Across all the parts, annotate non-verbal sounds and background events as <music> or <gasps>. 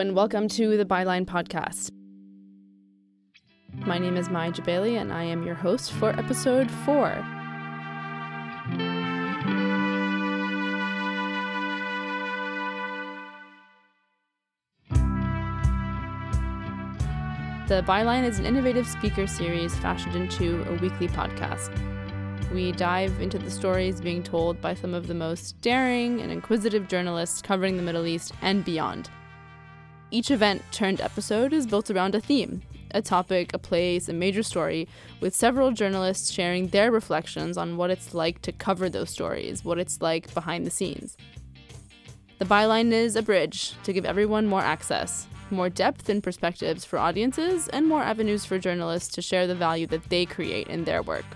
and welcome to the Byline Podcast. My name is Mai Jabali, and I am your host for episode four. The Byline is an innovative speaker series fashioned into a weekly podcast. We dive into the stories being told by some of the most daring and inquisitive journalists covering the Middle East and beyond. Each event turned episode is built around a theme, a topic, a place, a major story, with several journalists sharing their reflections on what it's like to cover those stories, what it's like behind the scenes. The byline is a bridge to give everyone more access, more depth and perspectives for audiences, and more avenues for journalists to share the value that they create in their work.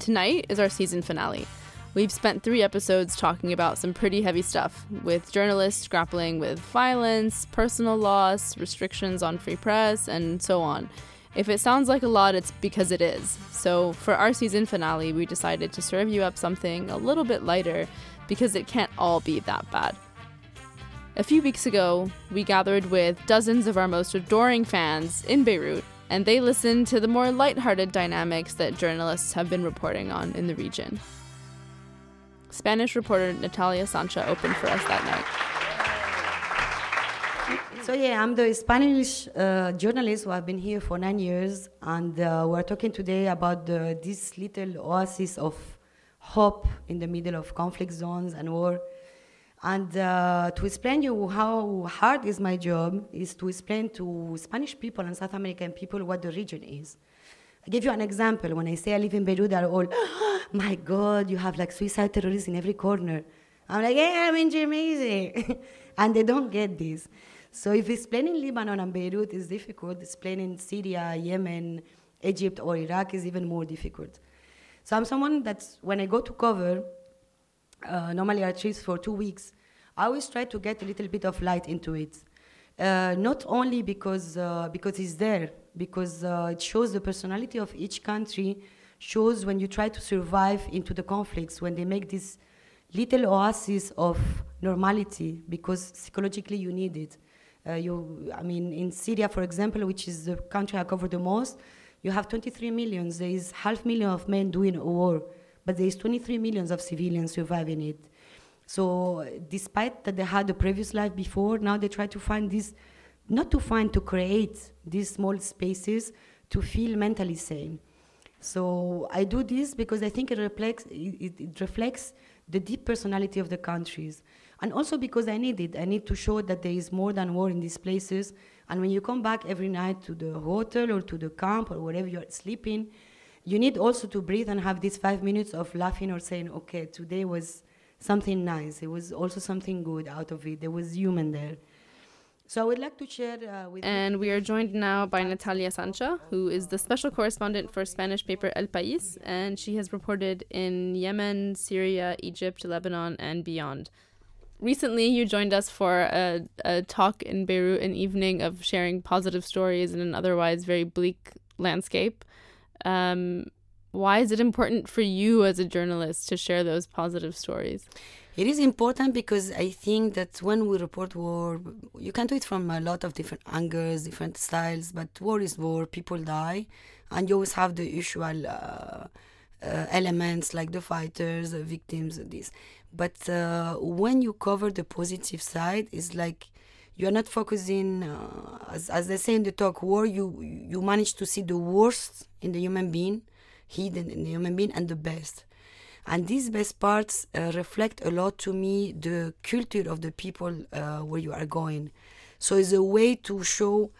Tonight is our season finale. We've spent three episodes talking about some pretty heavy stuff, with journalists grappling with violence, personal loss, restrictions on free press, and so on. If it sounds like a lot, it's because it is. So, for our season finale, we decided to serve you up something a little bit lighter because it can't all be that bad. A few weeks ago, we gathered with dozens of our most adoring fans in Beirut, and they listened to the more lighthearted dynamics that journalists have been reporting on in the region. Spanish reporter Natalia Sancha opened for us that night. So yeah, I'm the Spanish uh, journalist who have been here for nine years, and uh, we're talking today about the, this little oasis of hope in the middle of conflict zones and war and uh, to explain you how hard is my job is to explain to Spanish people and South American people what the region is. I give you an example. When I say I live in Beirut, they're all, oh, <gasps> my God, you have like suicide terrorists in every corner. I'm like, yeah, I'm in Jamaica. <laughs> and they don't get this. So if explaining Lebanon and Beirut is difficult, explaining Syria, Yemen, Egypt, or Iraq is even more difficult. So I'm someone that's, when I go to cover, uh, normally I treat for two weeks. I always try to get a little bit of light into it. Uh, not only because uh, because it's there, because uh, it shows the personality of each country, shows when you try to survive into the conflicts, when they make this little oasis of normality, because psychologically you need it. Uh, you, I mean, in Syria, for example, which is the country I cover the most, you have 23 million. There is half million of men doing a war but there is 23 millions of civilians surviving it. So despite that they had a previous life before, now they try to find this, not to find, to create these small spaces to feel mentally sane. So I do this because I think it reflects, it, it reflects the deep personality of the countries. And also because I need it. I need to show that there is more than war in these places. And when you come back every night to the hotel or to the camp or wherever you're sleeping, you need also to breathe and have these five minutes of laughing or saying, okay, today was something nice. It was also something good out of it. There was human there. So I would like to share uh, with And we are joined now by Natalia Sancha, who is the special correspondent for Spanish paper El País, and she has reported in Yemen, Syria, Egypt, Lebanon, and beyond. Recently, you joined us for a, a talk in Beirut, an evening of sharing positive stories in an otherwise very bleak landscape. Um, why is it important for you as a journalist to share those positive stories? It is important because I think that when we report war, you can do it from a lot of different angles, different styles, but war is war, people die, and you always have the usual uh, uh, elements like the fighters, the victims, this. But uh, when you cover the positive side, it's like you are not focusing uh, as, as they say in the talk war you you manage to see the worst in the human being hidden in the human being and the best and these best parts uh, reflect a lot to me the culture of the people uh, where you are going. So it's a way to show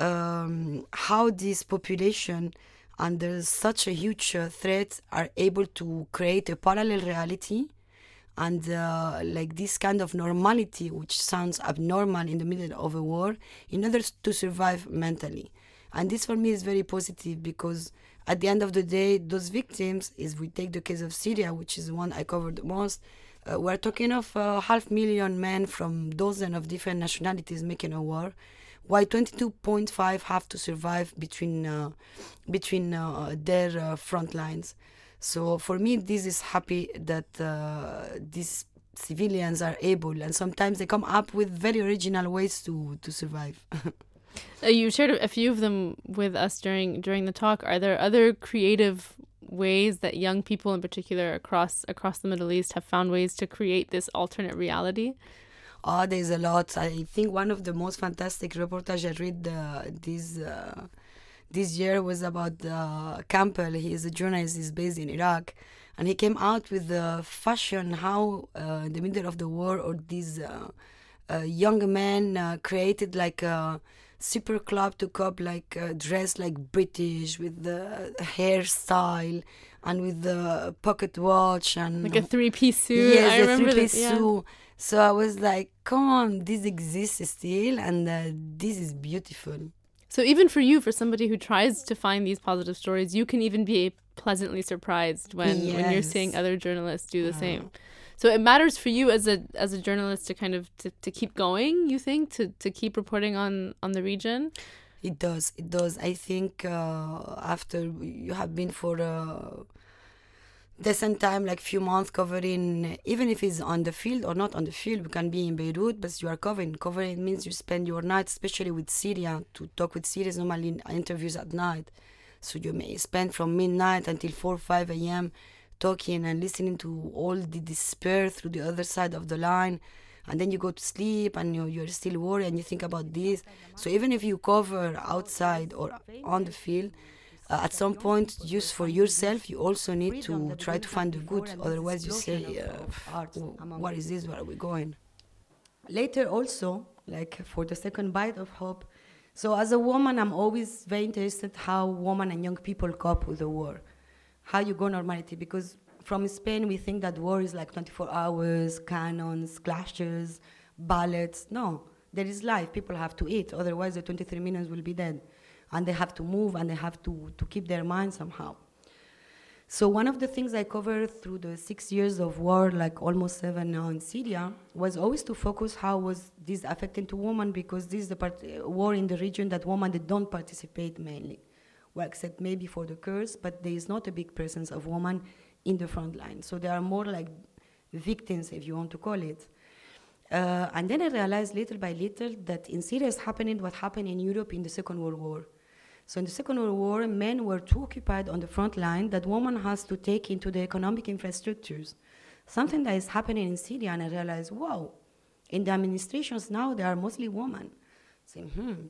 um, how this population under such a huge uh, threat are able to create a parallel reality and uh, like this kind of normality which sounds abnormal in the middle of a war in order to survive mentally. And this for me is very positive because at the end of the day those victims if we take the case of syria which is the one i covered the most uh, we're talking of uh, half million men from dozens of different nationalities making a war why 22.5 have to survive between uh, between uh, their uh, front lines so for me, this is happy that uh, this civilians are able, and sometimes they come up with very original ways to to survive. <laughs> uh, you shared a few of them with us during during the talk. Are there other creative ways that young people, in particular across across the Middle East, have found ways to create this alternate reality? Oh, there's a lot. I think one of the most fantastic reportage I read uh, this uh, this year was about uh, Campbell. He is a journalist. He's based in Iraq, and he came out with the fashion how uh, in the middle of the war or these uh, uh, young men created like super club to cop like uh, dressed like British with the hairstyle and with the pocket watch and like a three piece suit. Yes, I a remember three piece yeah. suit. So I was like, come on, this exists still, and uh, this is beautiful. So even for you, for somebody who tries to find these positive stories, you can even be pleasantly surprised when when you're seeing other journalists do the Uh. same. So it matters for you as a as a journalist to kind of to, to keep going. You think to to keep reporting on on the region. It does. It does. I think uh, after you have been for a decent time, like few months covering, even if it's on the field or not on the field, we can be in Beirut, but you are covering. Covering means you spend your night, especially with Syria, to talk with Syrians, normally interviews at night. So you may spend from midnight until 4 5 a.m. talking and listening to all the despair through the other side of the line. And then you go to sleep and you, you're still worried and you think about this. So even if you cover outside or on the field, uh, at some point, just for yourself, you also need to try to find the good. Otherwise, you say, uh, "Oh, what is this? Where are we going? Later, also, like for the second bite of hope. So, as a woman, I'm always very interested how women and young people cope with the war, how you go normality. Because from Spain, we think that war is like 24 hours, cannons, clashes, bullets. No, there is life. People have to eat. Otherwise, the 23 millions will be dead and they have to move and they have to, to keep their mind somehow. So one of the things I covered through the six years of war, like almost seven now in Syria, was always to focus how was this affecting to women because this is the part, uh, war in the region that women they don't participate mainly, well except maybe for the Kurds, but there is not a big presence of women in the front line. So they are more like victims, if you want to call it. Uh, and then I realized little by little that in Syria is happening what happened in Europe in the Second World War. So in the Second World War, men were too occupied on the front line that women has to take into the economic infrastructures. Something that is happening in Syria, and I realized, wow, in the administrations now there are mostly women. Say, hmm.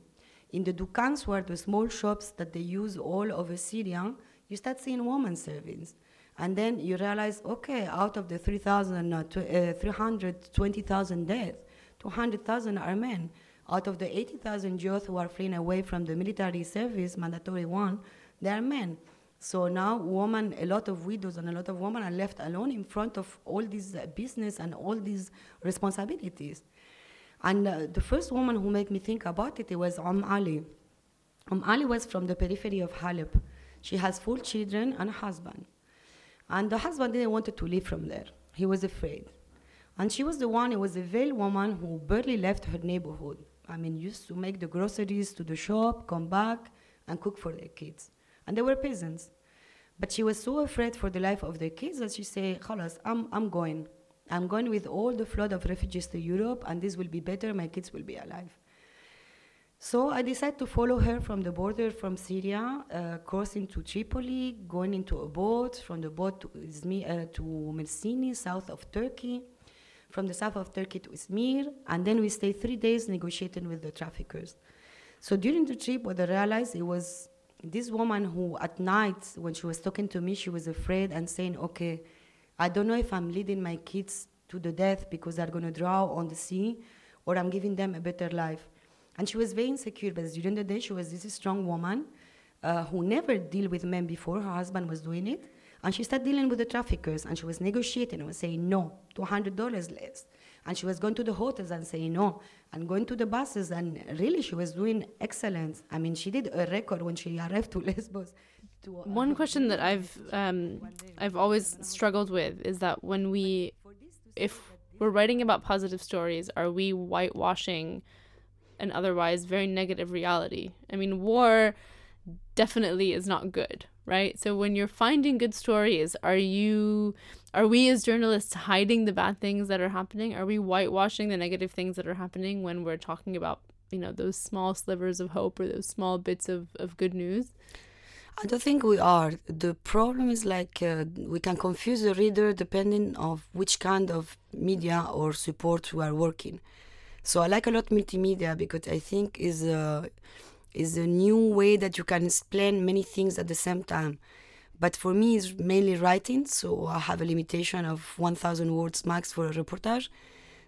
In the dukans, where the small shops that they use all over Syria, you start seeing women servings. And then you realize, okay, out of the 3,000, uh, uh, 320,000 deaths, 200,000 are men. Out of the 80,000 youth who are fleeing away from the military service, mandatory one, they are men. So now women, a lot of widows and a lot of women are left alone in front of all this business and all these responsibilities. And uh, the first woman who made me think about it, it was Om Ali. Om Ali was from the periphery of Halep. She has four children and a husband. And the husband didn't want to leave from there. He was afraid. And she was the one, it was a veiled woman who barely left her neighborhood. I mean, used to make the groceries to the shop, come back, and cook for their kids. And they were peasants. But she was so afraid for the life of their kids that she said, Khalas, I'm, I'm going. I'm going with all the flood of refugees to Europe, and this will be better, my kids will be alive. So I decided to follow her from the border from Syria, uh, crossing to Tripoli, going into a boat, from the boat to, Izmir, uh, to Mersinni, south of Turkey, from the south of Turkey to Izmir, and then we stayed three days negotiating with the traffickers. So during the trip, what I realized, it was this woman who at night, when she was talking to me, she was afraid and saying, okay, I don't know if I'm leading my kids to the death because they're going to drown on the sea, or I'm giving them a better life. And she was very insecure, but during the day, she was this strong woman uh, who never dealt with men before. Her husband was doing it. And she started dealing with the traffickers, and she was negotiating and was saying no, $200 less. And she was going to the hotels and saying no, and going to the buses, and really she was doing excellent. I mean, she did a record when she arrived to <laughs> Lesbos. One question that I've um, I've always struggled with is that when we, if we're writing about positive stories, are we whitewashing an otherwise very negative reality? I mean, war definitely is not good. right? So when you're finding good stories, are you are we as journalists hiding the bad things that are happening? Are we whitewashing the negative things that are happening when we're talking about, you know, those small slivers of hope or those small bits of, of good news? I don't think we are. The problem is like uh, we can confuse the reader depending of which kind of media or support we are working. So I like a lot multimedia because I think is a is a new way that you can explain many things at the same time. But for me, it's mainly writing, so I have a limitation of 1,000 words max for a reportage.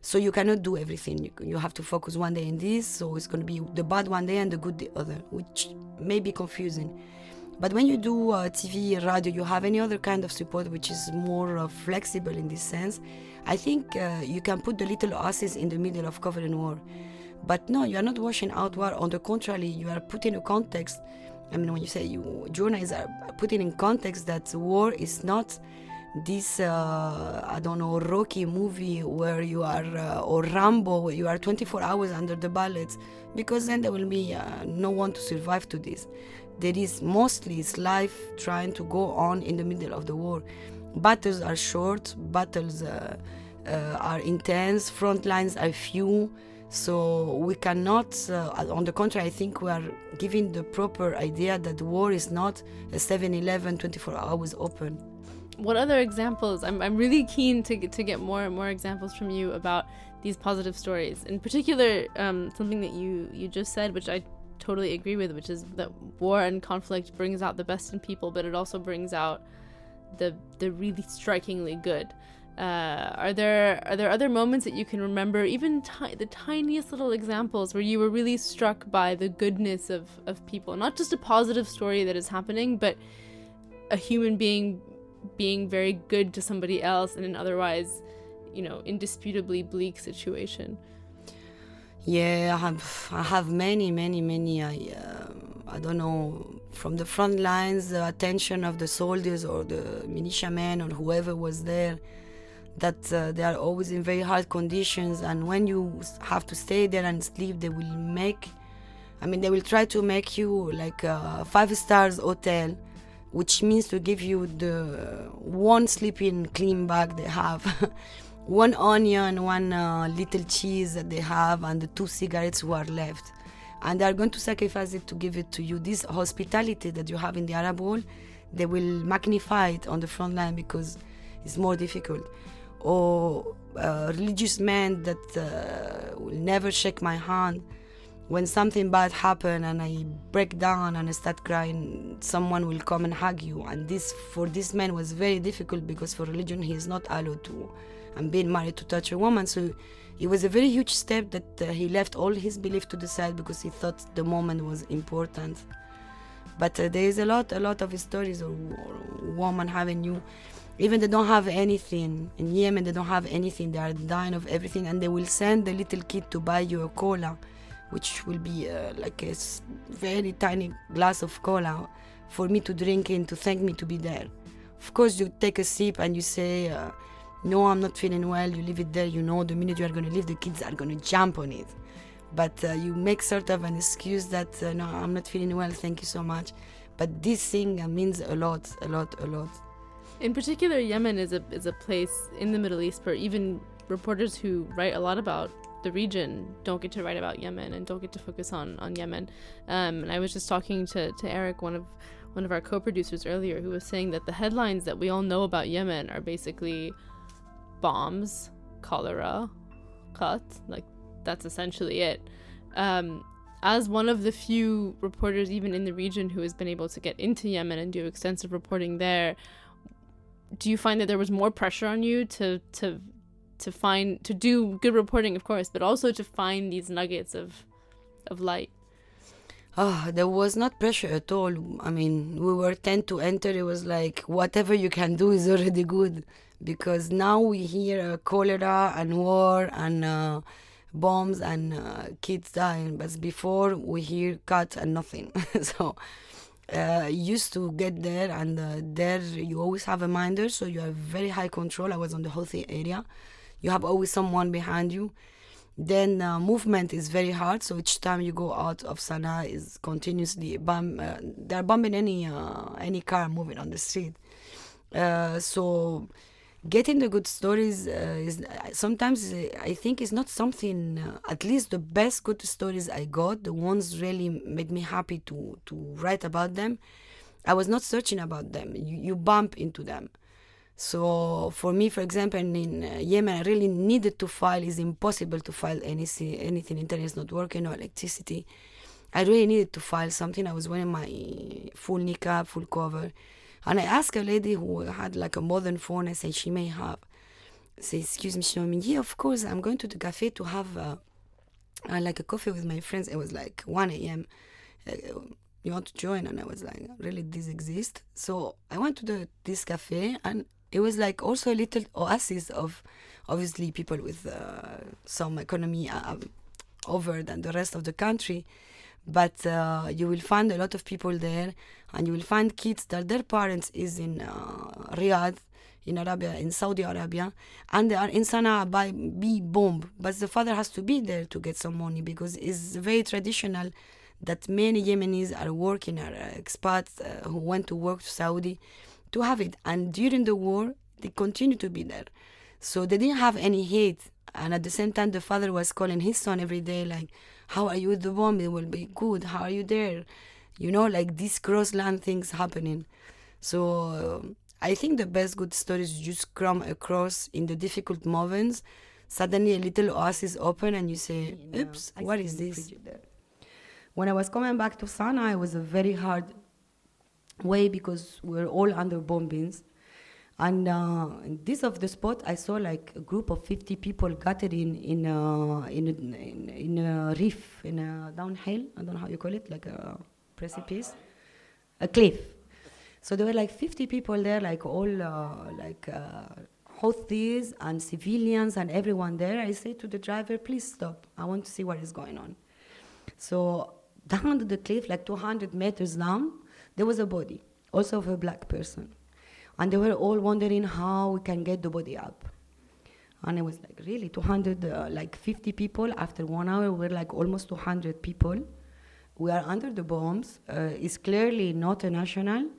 So you cannot do everything. You, you have to focus one day in this, so it's going to be the bad one day and the good the other, which may be confusing. But when you do uh, TV, radio, you have any other kind of support which is more uh, flexible in this sense. I think uh, you can put the little oasis in the middle of covering war. But no, you are not washing out war. On the contrary, you are putting a context. I mean, when you say you journalists are putting in context that war is not this uh, I don't know Rocky movie where you are uh, or Rambo where you are 24 hours under the bullets because then there will be uh, no one to survive to this. There is mostly it's life trying to go on in the middle of the war. Battles are short, battles uh, uh, are intense, front lines are few. So we cannot, uh, on the contrary, I think we are giving the proper idea that war is not a 7 Eleven 24 hours open. What other examples? I'm, I'm really keen to get, to get more and more examples from you about these positive stories. In particular, um, something that you, you just said, which I totally agree with, which is that war and conflict brings out the best in people, but it also brings out the the really strikingly good. Uh, are there are there other moments that you can remember, even ti- the tiniest little examples where you were really struck by the goodness of of people, not just a positive story that is happening, but a human being being very good to somebody else in an otherwise, you know, indisputably bleak situation. Yeah, I have I have many many many. I uh, I don't know from the front lines, the attention of the soldiers or the militiamen or whoever was there that uh, they are always in very hard conditions and when you have to stay there and sleep they will make i mean they will try to make you like a five stars hotel which means to give you the one sleeping clean bag they have <laughs> one onion one uh, little cheese that they have and the two cigarettes who are left. And they are going to sacrifice it to give it to you. This hospitality that you have in the arab world they will magnify it on the front line because it's more difficult. Or a religious man that uh, will never shake my hand. When something bad happen and i break down and i start crying someone will come and hug you. And this for this man was very difficult because for religion he is not allowed to and being married to touch a woman. So it was a very huge step that uh, he left all his belief to the side because he thought the moment was important. But uh, there is a lot a lot of stories of woman having you even they don't have anything in yemen they don't have anything they are dying of everything and they will send the little kid to buy you a cola which will be uh, like a very tiny glass of cola for me to drink in to thank me to be there. Of course you take a sip and you say uh, no i'm not feeling well. You leave it there you know. The minute you are going to leave the kids are going to jump on it. But uh, you make sort of an excuse that uh, no i'm not feeling well thank you so much. But this thing uh, means a lot a lot a lot. In particular, Yemen is a is a place in the Middle East where even reporters who write a lot about the region don't get to write about Yemen and don't get to focus on on Yemen. Um, and I was just talking to to Eric, one of one of our co-producers earlier, who was saying that the headlines that we all know about Yemen are basically bombs, cholera, cut. Like that's essentially it. Um, as one of the few reporters, even in the region, who has been able to get into Yemen and do extensive reporting there, do you find that there was more pressure on you to to to find to do good reporting of course but also to find these nuggets of of light oh there was not pressure at all i mean we were tend to enter it was like whatever you can do is already good because now we hear uh, cholera and war and uh, bombs and uh, kids dying but before we hear cuts and nothing <laughs> so uh, used to get there and uh, there you always have a minder so you have very high control i was on the Houthi area you have always someone behind you Then uh, movement is very hard. So each time you go out of Sana'a is continuously bomb. Uh, they're bombing any uh, any car moving on the street. So getting the good stories uh, is sometimes uh, I think is not something. Uh, at least the best good stories I got, the ones really made me happy to to write about them. I was not searching about them. You, you bump into them. So for me, for example, in uh, Yemen, I really needed to file. It's impossible to file anything. Anything internet is not working or electricity. I really needed to file something. I was wearing my full niqab, full cover, and I asked a lady who had like a modern phone. I said she may have. Say, excuse me, she told me, yeah, of course. I'm going to the cafe to have uh, uh, like a coffee with my friends. It was like 1 a.m. Uh, you want to join? And I was like, really, this exists? So I went to the this cafe, and it was like also a little oasis of, obviously, people with uh, some economy uh, over than the rest of the country but uh, you will find a lot of people there and you will find kids that their parents is in uh, Riyadh in Arabia in Saudi Arabia and they are in Sana'a by be bomb. But the father has to be there to get some money because it's very traditional that many Yemenis are working are expats uh, who went to work to Saudi to have it. And during the war they continue to be there. So they didn't have any hate. And at the same time the father was calling his son every day like how are you with the bomb it will be good. How are you there? You know like these crossland things happening. So uh, i think the best good stories you just come across in the difficult moments. Suddenly a little oasis open and you say oops no, what is this? when i was coming back to Sana'a it was a very hard way because we we're all under bombings and uh, this of the spot, I saw like a group of 50 people gathering in a, in in, in a reef, in a downhill. I don't know how you call it, like a precipice, a cliff. So there were like 50 people there, like all uh, like uh, Houthis and civilians and everyone there. I said to the driver, please stop. I want to see what is going on. So down the cliff, like 200 meters down, there was a body, also of a black person and they were all wondering how we can get the body up. And it was like really 200, uh, like 50 people. After one hour, we were like almost 200 people. We are under the bombs. Uh, it's clearly not a national,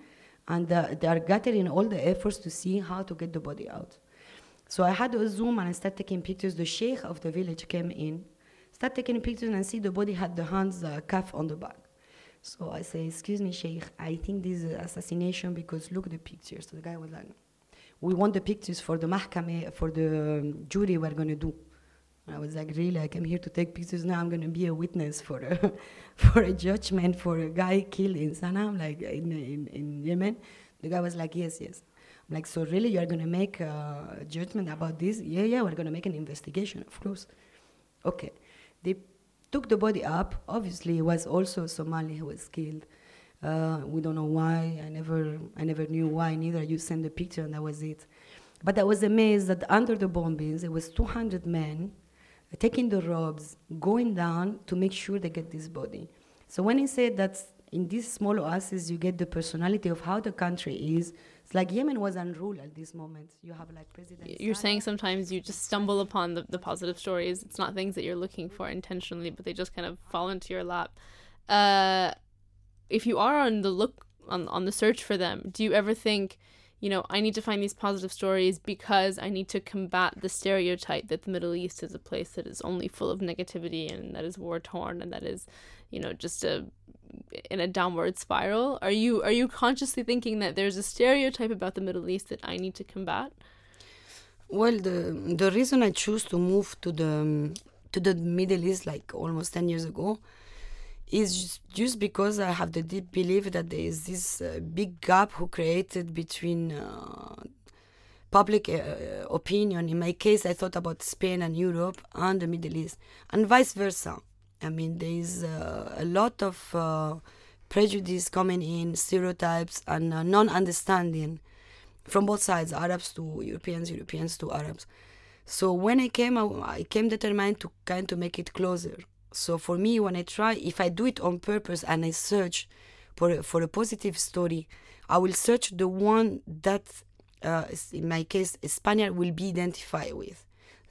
and uh, they are gathering all the efforts to see how to get the body out. So I had a zoom and I started taking pictures. The sheikh of the village came in, started taking pictures and see the body had the hands uh, cuff on the back. So I say, excuse me, Sheikh, I think this is assassination because look the pictures. So the guy was like, we want the pictures for the mahkame, for the um, jury we're going to do. I was like, really? I came here to take pictures. Now I'm going to be a witness for a, <laughs> for a judgment for a guy killed in Sana'a, like in, in, in Yemen. The guy was like, yes, yes. I'm like, so really you're going to make a judgment about this? Yeah, yeah, we're going to make an investigation, of course. Okay. They took the body up. Obviously, it was also Somali who was killed. Uh, we don't know why. I never, I never knew why. Neither. You sent the picture, and that was it. But I was amazed that under the bombings, it was 200 men taking the robes, going down to make sure they get this body. So when he said that in these small oases, you get the personality of how the country is, like Yemen was unruled at this moment. You have like President. You're saying sometimes you just stumble upon the, the positive stories. It's not things that you're looking for intentionally, but they just kind of fall into your lap. Uh, if you are on the look on on the search for them, do you ever think, you know, I need to find these positive stories because I need to combat the stereotype that the Middle East is a place that is only full of negativity and that is war torn and that is, you know, just a in a downward spiral? Are you are you consciously thinking that there's a stereotype about the middle east that i need to combat? Well the the reason i choose to move to the to the middle east like almost 10 years ago is just, just because i have the deep belief that there is this uh, big gap who created between uh, public uh, opinion. In my case i thought about spain and europe and the middle east and vice versa I mean, there is uh, a lot of uh, prejudice coming in, stereotypes, and uh, non understanding from both sides Arabs to Europeans, Europeans to Arabs. So when I came, I, I came determined to kind of make it closer. So for me, when I try, if I do it on purpose and I search for, for a positive story, I will search the one that, uh, in my case, a Spaniard will be identified with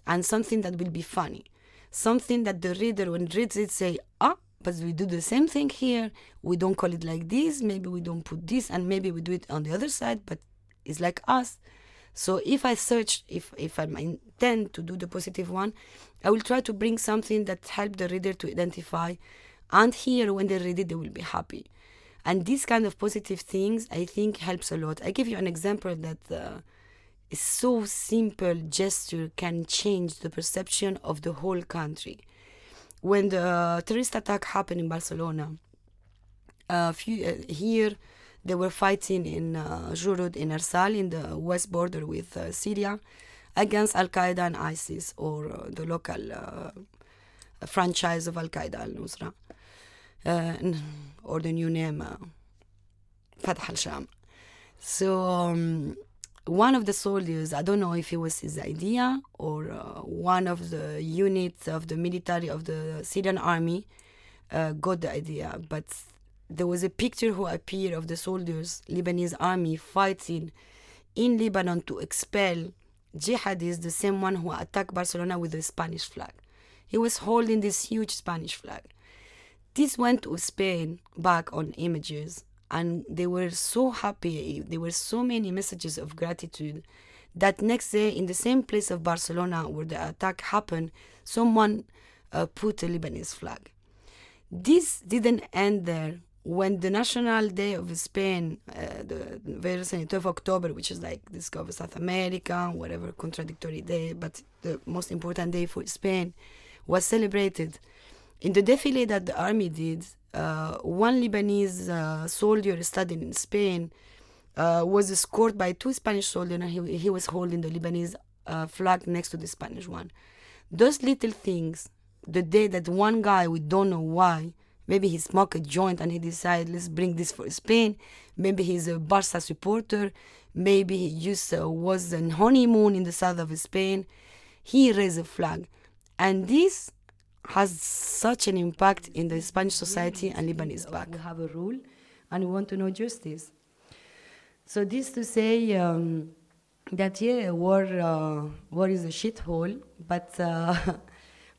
and something that will be funny. Something that the reader, when reads it, say, ah, but we do the same thing here. We don't call it like this. Maybe we don't put this, and maybe we do it on the other side, but it's like us. So if I search, if if I intend to do the positive one, I will try to bring something that help the reader to identify, and here when they read it, they will be happy. And these kind of positive things, I think, helps a lot. I give you an example that uh, is so simple gesture can change the perception of the whole country. When the terrorist attack happened in Barcelona, a few uh, here they were fighting in uh, Jurud in Arsal in the west border with uh, Syria against Al Qaeda and ISIS or uh, the local uh, franchise of Al Qaeda, Al Nusra, uh, or the new name, uh, Fatah al Sham. So, um, one of the soldiers, I don't know if it was his idea or uh, one of the units of the military of the Syrian army, uh, got the idea, but there was a picture who appeared of the soldiers, Lebanese army fighting in Lebanon to expel jihadists, the same one who attacked Barcelona with the Spanish flag. He was holding this huge Spanish flag. This went to Spain back on images, and they were so happy. There were so many messages of gratitude that next day, in the same place of Barcelona where the attack happened, someone uh, put a Lebanese flag. This didn't end there when the National Day of Spain, uh, the very 12 October, which is like discover South America, whatever contradictory day, but the most important day for Spain, was celebrated. In the defile that the army did, one Lebanese uh, soldier studying in Spain uh, was escorted by two Spanish soldiers, and he, he was holding the Lebanese uh, flag next to the Spanish one. Those little things, the day that one guy, we don't know why, Maybe he smoked a joint and he decided, let's bring this for Spain. Maybe he's a Barca supporter. Maybe he just uh, was on honeymoon in the south of Spain. He raised a flag. And this has such an impact in the Spanish society and Lebanese back. We have a rule and we want to know justice. So this to say um, that yeah, war, uh, war is a shithole, but uh, <laughs>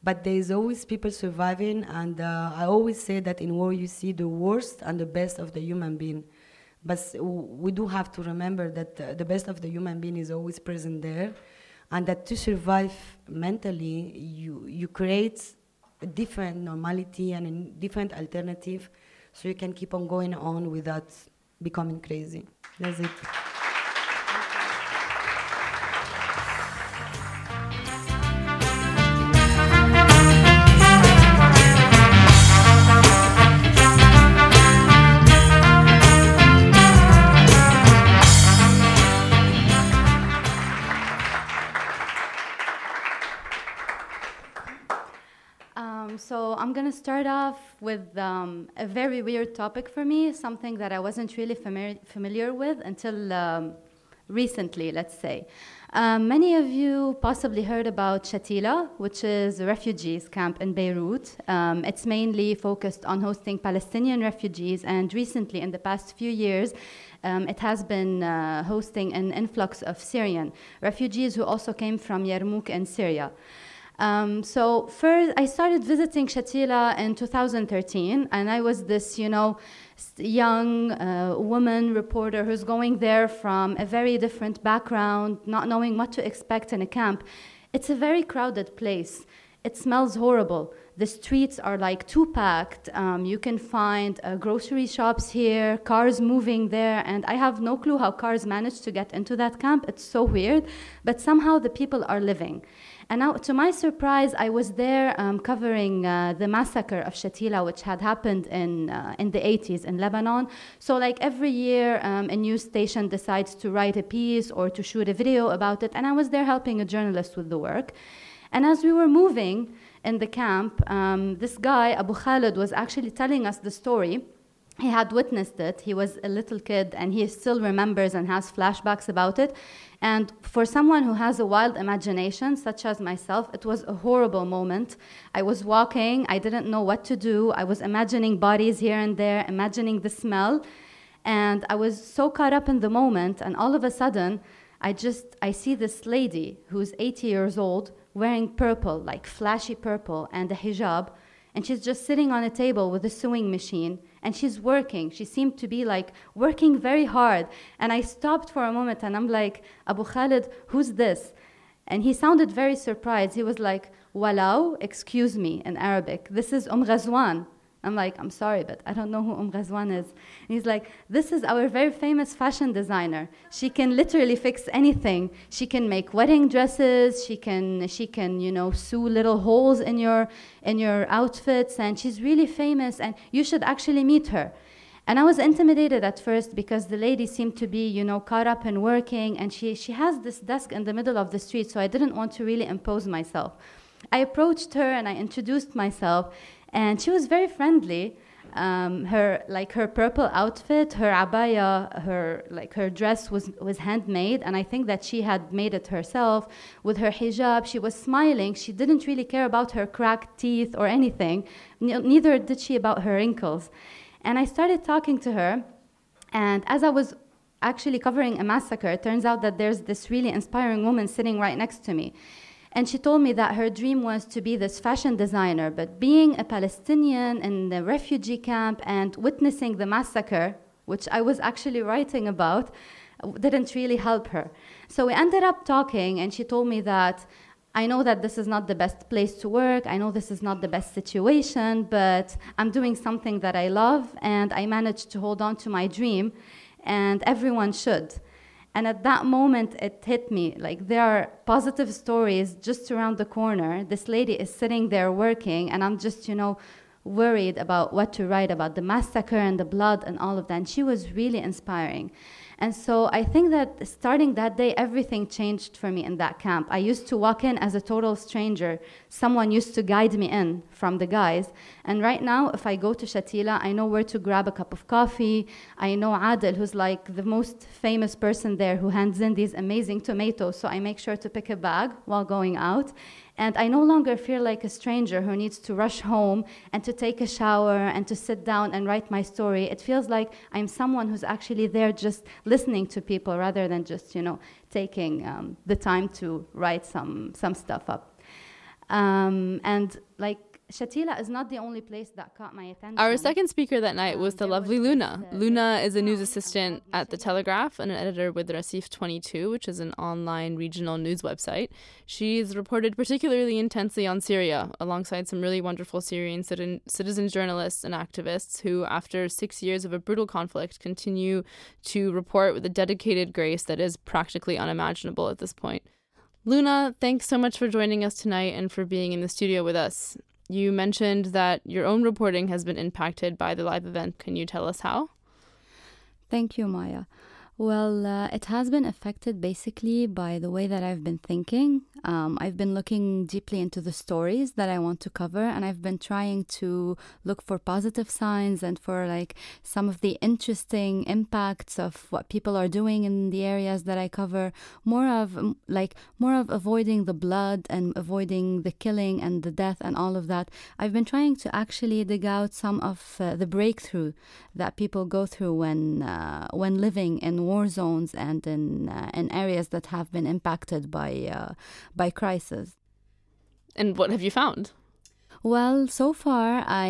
but there is always people surviving and uh, i always say that in war you see the worst and the best of the human being but we do have to remember that uh, the best of the human being is always present there and that to survive mentally you you create a different normality and a different alternative. So you can keep on going on without becoming crazy. That's it I'm going to start off with um, a very weird topic for me, something that I wasn't really familiar, familiar with until um, recently, let's say. Um, many of you possibly heard about Shatila, which is a refugees camp in Beirut. Um, it's mainly focused on hosting Palestinian refugees, and recently, in the past few years, um, it has been uh, hosting an influx of Syrian refugees who also came from Yarmouk in Syria. Um, so first, I started visiting Shatila in 2013, and I was this, you know, young uh, woman reporter who's going there from a very different background, not knowing what to expect in a camp. It's a very crowded place. It smells horrible. The streets are like too packed. Um, you can find uh, grocery shops here, cars moving there, and I have no clue how cars manage to get into that camp. It's so weird, but somehow the people are living. And now, to my surprise, I was there um, covering uh, the massacre of Shatila, which had happened in, uh, in the 80s in Lebanon. So, like every year, um, a news station decides to write a piece or to shoot a video about it. And I was there helping a journalist with the work. And as we were moving in the camp, um, this guy, Abu Khalid, was actually telling us the story he had witnessed it. He was a little kid and he still remembers and has flashbacks about it. And for someone who has a wild imagination, such as myself, it was a horrible moment. I was walking, I didn't know what to do. I was imagining bodies here and there, imagining the smell. And I was so caught up in the moment, and all of a sudden, I just I see this lady who's 80 years old wearing purple, like flashy purple, and a hijab, and she's just sitting on a table with a sewing machine and she's working. She seemed to be like working very hard. And I stopped for a moment and I'm like, Abu Khalid, who's this? And he sounded very surprised. He was like, Walau, excuse me, in Arabic. This is Umm Ghazwan. I'm like, I'm sorry, but I don't know who Umm Ghazwan is. And he's like, this is our very famous fashion designer. She can literally fix anything. She can make wedding dresses. She can, she can, you know, sew little holes in your, in your outfits. And she's really famous. And you should actually meet her. And I was intimidated at first because the lady seemed to be, you know, caught up in working. And she, she has this desk in the middle of the street. So I didn't want to really impose myself. I approached her and I introduced myself and she was very friendly. Um, her like her purple outfit, her abaya, her like her dress was was handmade, and I think that she had made it herself with her hijab. She was smiling. She didn't really care about her cracked teeth or anything. neither did she about her wrinkles. And I started talking to her, and as I was actually covering a massacre, it turns out that there's this really inspiring woman sitting right next to me. And she told me that her dream was to be this fashion designer, but being a Palestinian in the refugee camp and witnessing the massacre, which I was actually writing about, didn't really help her. So we ended up talking, and she told me that I know that this is not the best place to work, I know this is not the best situation, but I'm doing something that I love, and I managed to hold on to my dream, and everyone should. And at that moment, it hit me like there are positive stories just around the corner. This lady is sitting there working, and I'm just, you know, worried about what to write about the massacre and the blood and all of that. And she was really inspiring. And so I think that starting that day, everything changed for me in that camp. I used to walk in as a total stranger. Someone used to guide me in from the guys. And right now, if I go to Shatila, I know where to grab a cup of coffee. I know Adel, who's like the most famous person there, who hands in these amazing tomatoes. So I make sure to pick a bag while going out. And I no longer feel like a stranger who needs to rush home and to take a shower and to sit down and write my story. It feels like I'm someone who's actually there just listening to people rather than just, you know, taking um, the time to write some, some stuff up. Um, and like Shatila is not the only place that caught my attention. Our second speaker that night was the um, lovely Luna. Uh, Luna is a news um, assistant um, at The Telegraph and an editor with Raseef 22, which is an online regional news website. She's reported particularly intensely on Syria, alongside some really wonderful Syrian citizen journalists and activists who, after six years of a brutal conflict, continue to report with a dedicated grace that is practically unimaginable at this point. Luna, thanks so much for joining us tonight and for being in the studio with us. You mentioned that your own reporting has been impacted by the live event. Can you tell us how? Thank you, Maya. Well, uh, it has been affected basically by the way that I've been thinking. Um, I've been looking deeply into the stories that I want to cover, and I've been trying to look for positive signs and for like some of the interesting impacts of what people are doing in the areas that I cover. More of like more of avoiding the blood and avoiding the killing and the death and all of that. I've been trying to actually dig out some of uh, the breakthrough that people go through when uh, when living in war zones and in uh, in areas that have been impacted by uh, by crisis. And what have you found? Well, so far I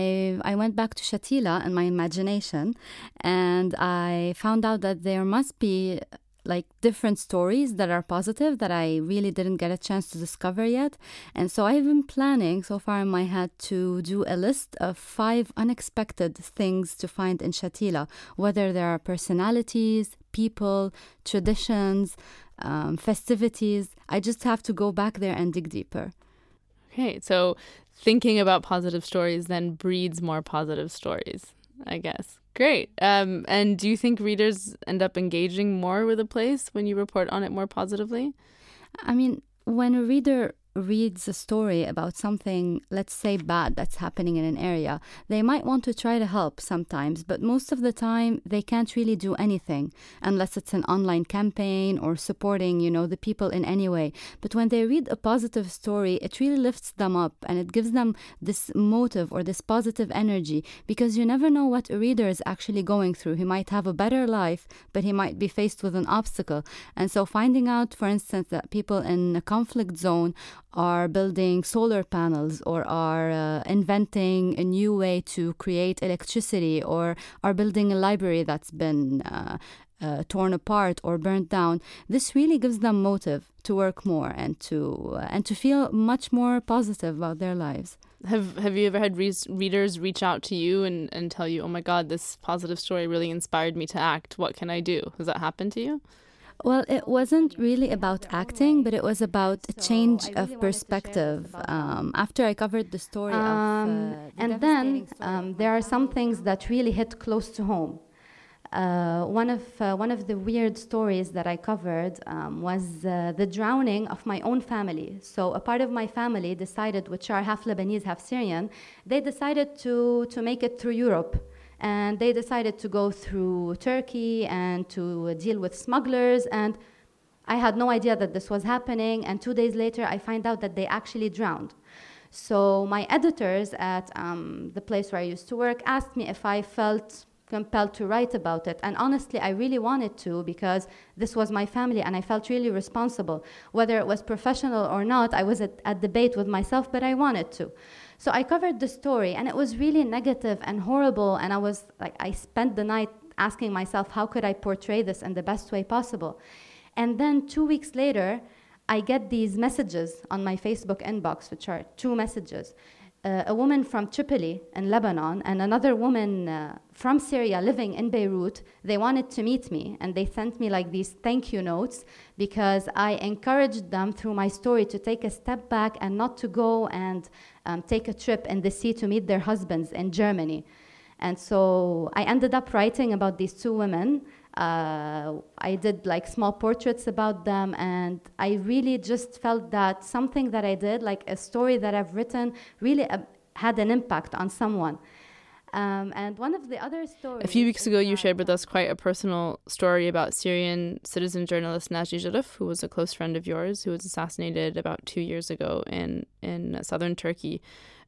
I went back to Shatila in my imagination, and I found out that there must be like different stories that are positive that I really didn't get a chance to discover yet. And so I've been planning so far in my head to do a list of five unexpected things to find in Shatila, whether there are personalities, people, traditions, um, festivities. I just have to go back there and dig deeper. Okay, so thinking about positive stories then breeds more positive stories, I guess. Great. Um, and do you think readers end up engaging more with a place when you report on it more positively? I mean, when a reader reads a story about something, let's say bad, that's happening in an area, they might want to try to help sometimes, but most of the time they can't really do anything unless it's an online campaign or supporting, you know, the people in any way. But when they read a positive story, it really lifts them up and it gives them this motive or this positive energy because you never know what a reader is actually going through. He might have a better life, but he might be faced with an obstacle. And so finding out, for instance, that people in a conflict zone are building solar panels or are uh, inventing a new way to create electricity or are building a library that's been uh, uh, torn apart or burnt down this really gives them motive to work more and to uh, and to feel much more positive about their lives. Have have you ever had re- readers reach out to you and, and tell you oh my god this positive story really inspired me to act. What can i do? Has that happened to you well, it wasn't really about acting, but it was about a change of perspective. Um, after I covered the story um, of. Uh, the and then um, there are some things that really hit close to home. Uh, one of uh, one of the weird stories that I covered um, was uh, the drowning of my own family. So a part of my family decided, which are half Lebanese, half Syrian, they decided to to make it through Europe and they decided to go through Turkey and to deal with smugglers. And I had no idea that this was happening. And two days later, I find out that they actually drowned. So my editors at um, the place where I used to work asked me if I felt compelled to write about it. And honestly, I really wanted to because this was my family and I felt really responsible. Whether it was professional or not, I was at, at debate with myself, but I wanted to. So I covered the story, and it was really negative and horrible. And I was like, I spent the night asking myself, how could I portray this in the best way possible? And then two weeks later, I get these messages on my Facebook inbox, which are two messages a woman from Tripoli in Lebanon and another woman uh, from Syria living in Beirut, they wanted to meet me and they sent me like these thank you notes because I encouraged them through my story to take a step back and not to go and um, take a trip in the sea to meet their husbands in Germany. And so I ended up writing about these two women uh, I did like small portraits about them, and I really just felt that something that I did, like a story that I've written, really uh, had an impact on someone. Um, and one of the other stories. A few weeks ago, you shared with us quite a personal story about Syrian citizen journalist Naji Jerf, who was a close friend of yours, who was assassinated about two years ago in in southern Turkey.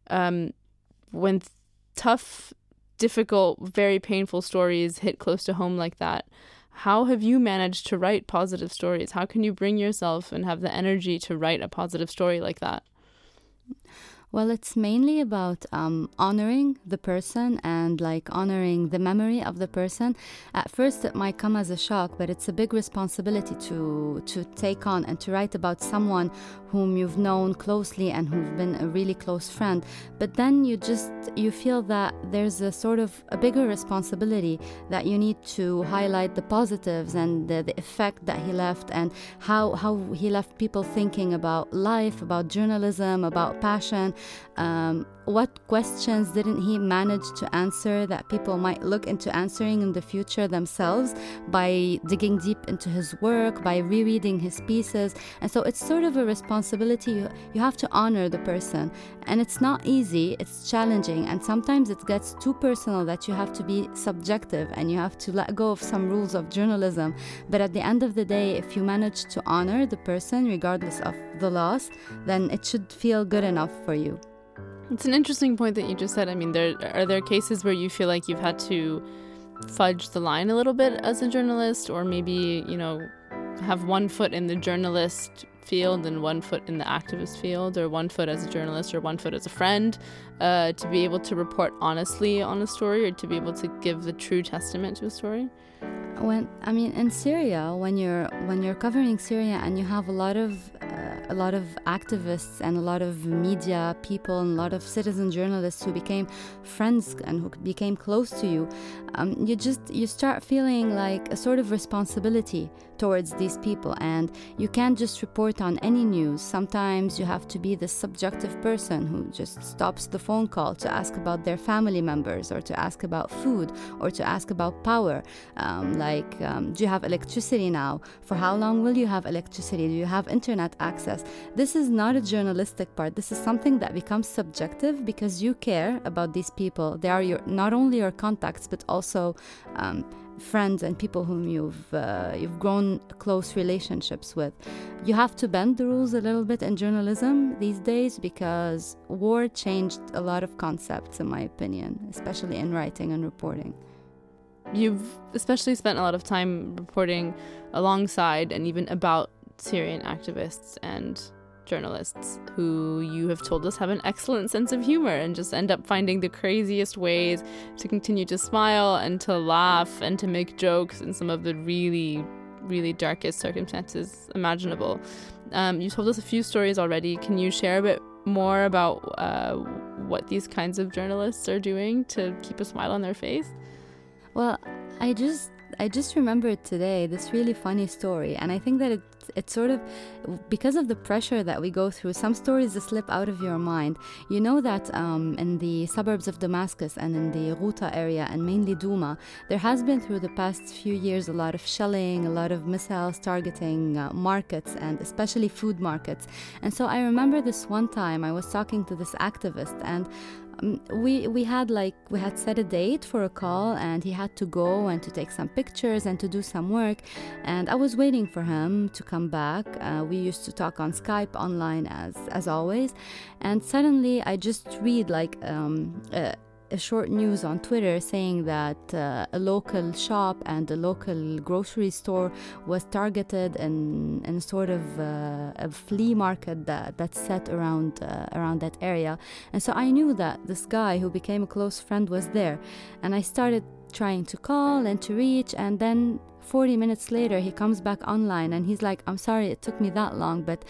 Um, when th- tough difficult, very painful stories hit close to home like that, how have you managed to write positive stories? How can you bring yourself and have the energy to write a positive story like that? Well, it's mainly about um, honoring the person and like honoring the memory of the person. At first, it might come as a shock, but it's a big responsibility to to take on and to write about someone whom you've known closely and who've been a really close friend. But then you just you feel that there's a sort of a bigger responsibility that you need to highlight the positives and the, the effect that he left and how how he left people thinking about life, about journalism, about passion um, what questions didn't he manage to answer that people might look into answering in the future themselves by digging deep into his work, by rereading his pieces? And so it's sort of a responsibility. You, you have to honor the person. And it's not easy, it's challenging. And sometimes it gets too personal that you have to be subjective and you have to let go of some rules of journalism. But at the end of the day, if you manage to honor the person, regardless of the loss, then it should feel good enough for you. It's an interesting point that you just said. I mean, there are there cases where you feel like you've had to fudge the line a little bit as a journalist, or maybe you know have one foot in the journalist field and one foot in the activist field, or one foot as a journalist or one foot as a friend, uh, to be able to report honestly on a story or to be able to give the true testament to a story when I mean in Syria, when you're when you're covering Syria and you have a lot of a lot of activists and a lot of media people and a lot of citizen journalists who became friends and who became close to you, um, you just you start feeling like a sort of responsibility towards these people and you can't just report on any news. Sometimes you have to be the subjective person who just stops the phone call to ask about their family members or to ask about food or to ask about power. Um, like um, do you have electricity now? For how long will you have electricity? Do you have internet access? This is not a journalistic part. This is something that becomes subjective because you care about these people. They are your not only your contacts but also um, friends and people whom you've uh, you've grown close relationships with. You have to bend the rules a little bit in journalism these days because war changed a lot of concepts, in my opinion, especially in writing and reporting. You've especially spent a lot of time reporting alongside and even about Syrian activists and journalists who you have told us have an excellent sense of humor and just end up finding the craziest ways to continue to smile and to laugh and to make jokes in some of the really, really darkest circumstances imaginable. Um, you told us a few stories already. Can you share a bit more about uh, what these kinds of journalists are doing to keep a smile on their face? Well, I just I just remembered today this really funny story, and I think that it it's sort of because of the pressure that we go through. Some stories slip out of your mind. You know that um, in the suburbs of Damascus and in the Ghouta area and mainly Duma, there has been through the past few years a lot of shelling, a lot of missiles targeting uh, markets and especially food markets. And so I remember this one time I was talking to this activist and um, we we had like we had set a date for a call and he had to go and to take some pictures and to do some work. And i was waiting for him to come back. Uh, we used to talk on skype online as as always. And suddenly i just read like um, a short news on Twitter saying that uh, a local shop and a local grocery store was targeted in, in sort of uh, a flea market that, that's set around uh, around that area. And so I knew that this guy who became a close friend was there, and I started trying to call and to reach, and then 40 minutes later he comes back online and he's like, "I'm sorry it took me that long, but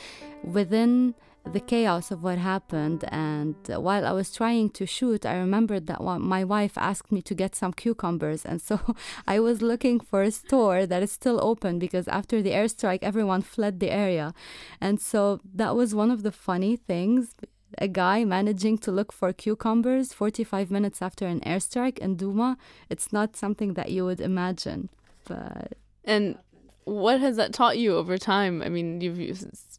within." The chaos of what happened. And while I was trying to shoot, I remembered that my wife asked me to get some cucumbers. And so <laughs> I was looking for a store that is still open because after the airstrike, everyone fled the area. And so that was one of the funny things. A guy managing to look for cucumbers 45 minutes after an airstrike in Douma, it's not something that you would imagine. But. And what has that taught you over time? I mean, you've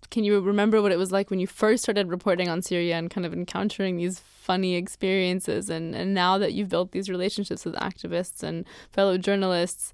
can you remember what it was like when you first started reporting on Syria and kind of encountering these funny experiences? And and now that you've built these relationships with activists and fellow journalists,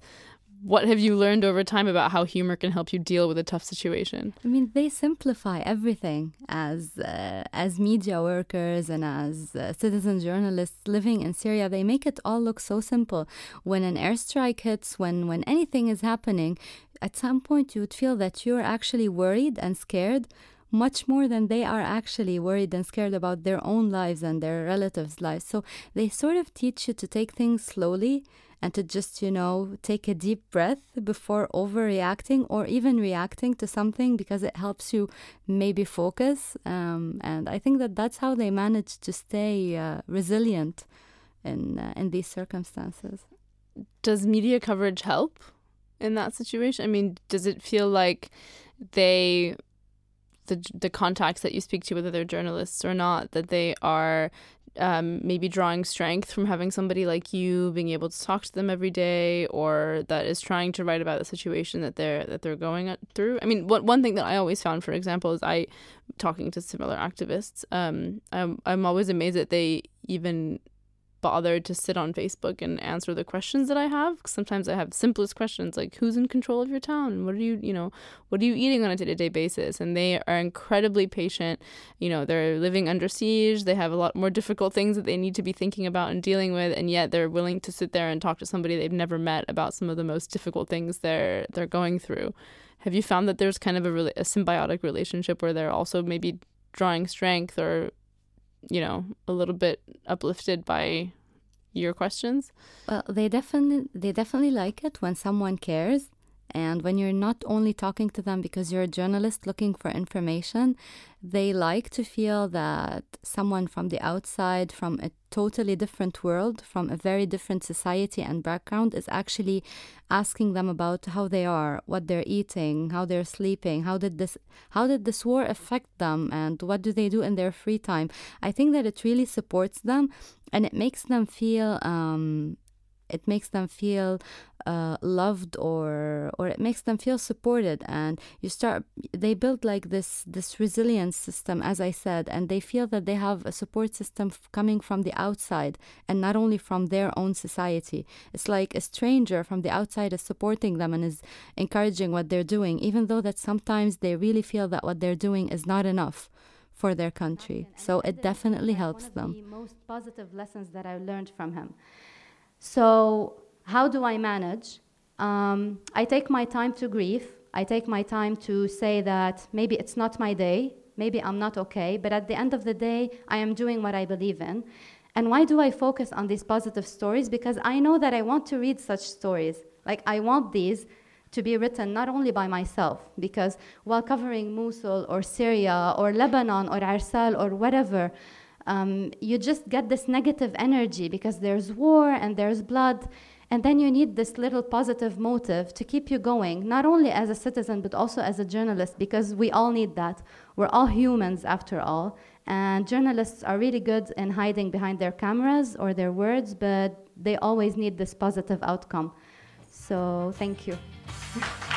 what have you learned over time about how humor can help you deal with a tough situation? I mean, they simplify everything as uh, as media workers and as uh, citizen journalists living in Syria. They make it all look so simple. When an airstrike hits, when when anything is happening, at some point you would feel that you're actually worried and scared much more than they are actually worried and scared about their own lives and their relatives' lives. So they sort of teach you to take things slowly and to just, you know, take a deep breath before overreacting or even reacting to something because it helps you maybe focus. Um, and I think that that's how they manage to stay uh, resilient in, uh, in these circumstances. Does media coverage help? in that situation? I mean, does it feel like they the the contacts that you speak to, whether they're journalists or not, that they are um, maybe drawing strength from having somebody like you being able to talk to them every day, or that is trying to write about the situation that they're that they're going through. I mean, one one thing that I always found, for example, is I talking to similar activists. Um, I'm I'm always amazed that they even bothered to sit on Facebook and answer the questions that I have. Sometimes I have simplest questions like who's in control of your town? What are you, you know, what are you eating on a day-to-day basis? And they are incredibly patient. You know, they're living under siege. They have a lot more difficult things that they need to be thinking about and dealing with, and yet they're willing to sit there and talk to somebody they've never met about some of the most difficult things they're they're going through. Have you found that there's kind of a, really, a symbiotic relationship where they're also maybe drawing strength or you know, a little bit uplifted by your questions? Well, they definitely they definitely like it when someone cares And when you're not only talking to them because you're a journalist looking for information, they like to feel that someone from the outside, from a totally different world, from a very different society and background, is actually asking them about how they are, what they're eating, how they're sleeping, how did this how did this war affect them, and what do they do in their free time. I think that it really supports them, and it makes them feel. Um, it makes them feel uh, loved or or it makes them feel supported. And you start they build like this this resilience system as i said and they feel that they have a support system f- coming from the outside and not only from their own society. It's like a stranger from the outside is supporting them and is encouraging what they're doing even though that sometimes they really feel that what they're doing is not enough for their country. So it definitely helps them. the most positive lessons that i learned from him so, how do I manage? Um, I take my time to grieve. I take my time to say that maybe it's not my day, maybe I'm not okay, but at the end of the day, I am doing what I believe in. And why do I focus on these positive stories? Because I know that I want to read such stories. Like, I want these to be written not only by myself, because while covering Mosul or Syria or Lebanon or Arsal or whatever, um, you just get this negative energy because there's war and there's blood. And then you need this little positive motive to keep you going, not only as a citizen, but also as a journalist, because we all need that. We're all humans after all. And journalists are really good in hiding behind their cameras or their words, but they always need this positive outcome. So, thank you. <laughs>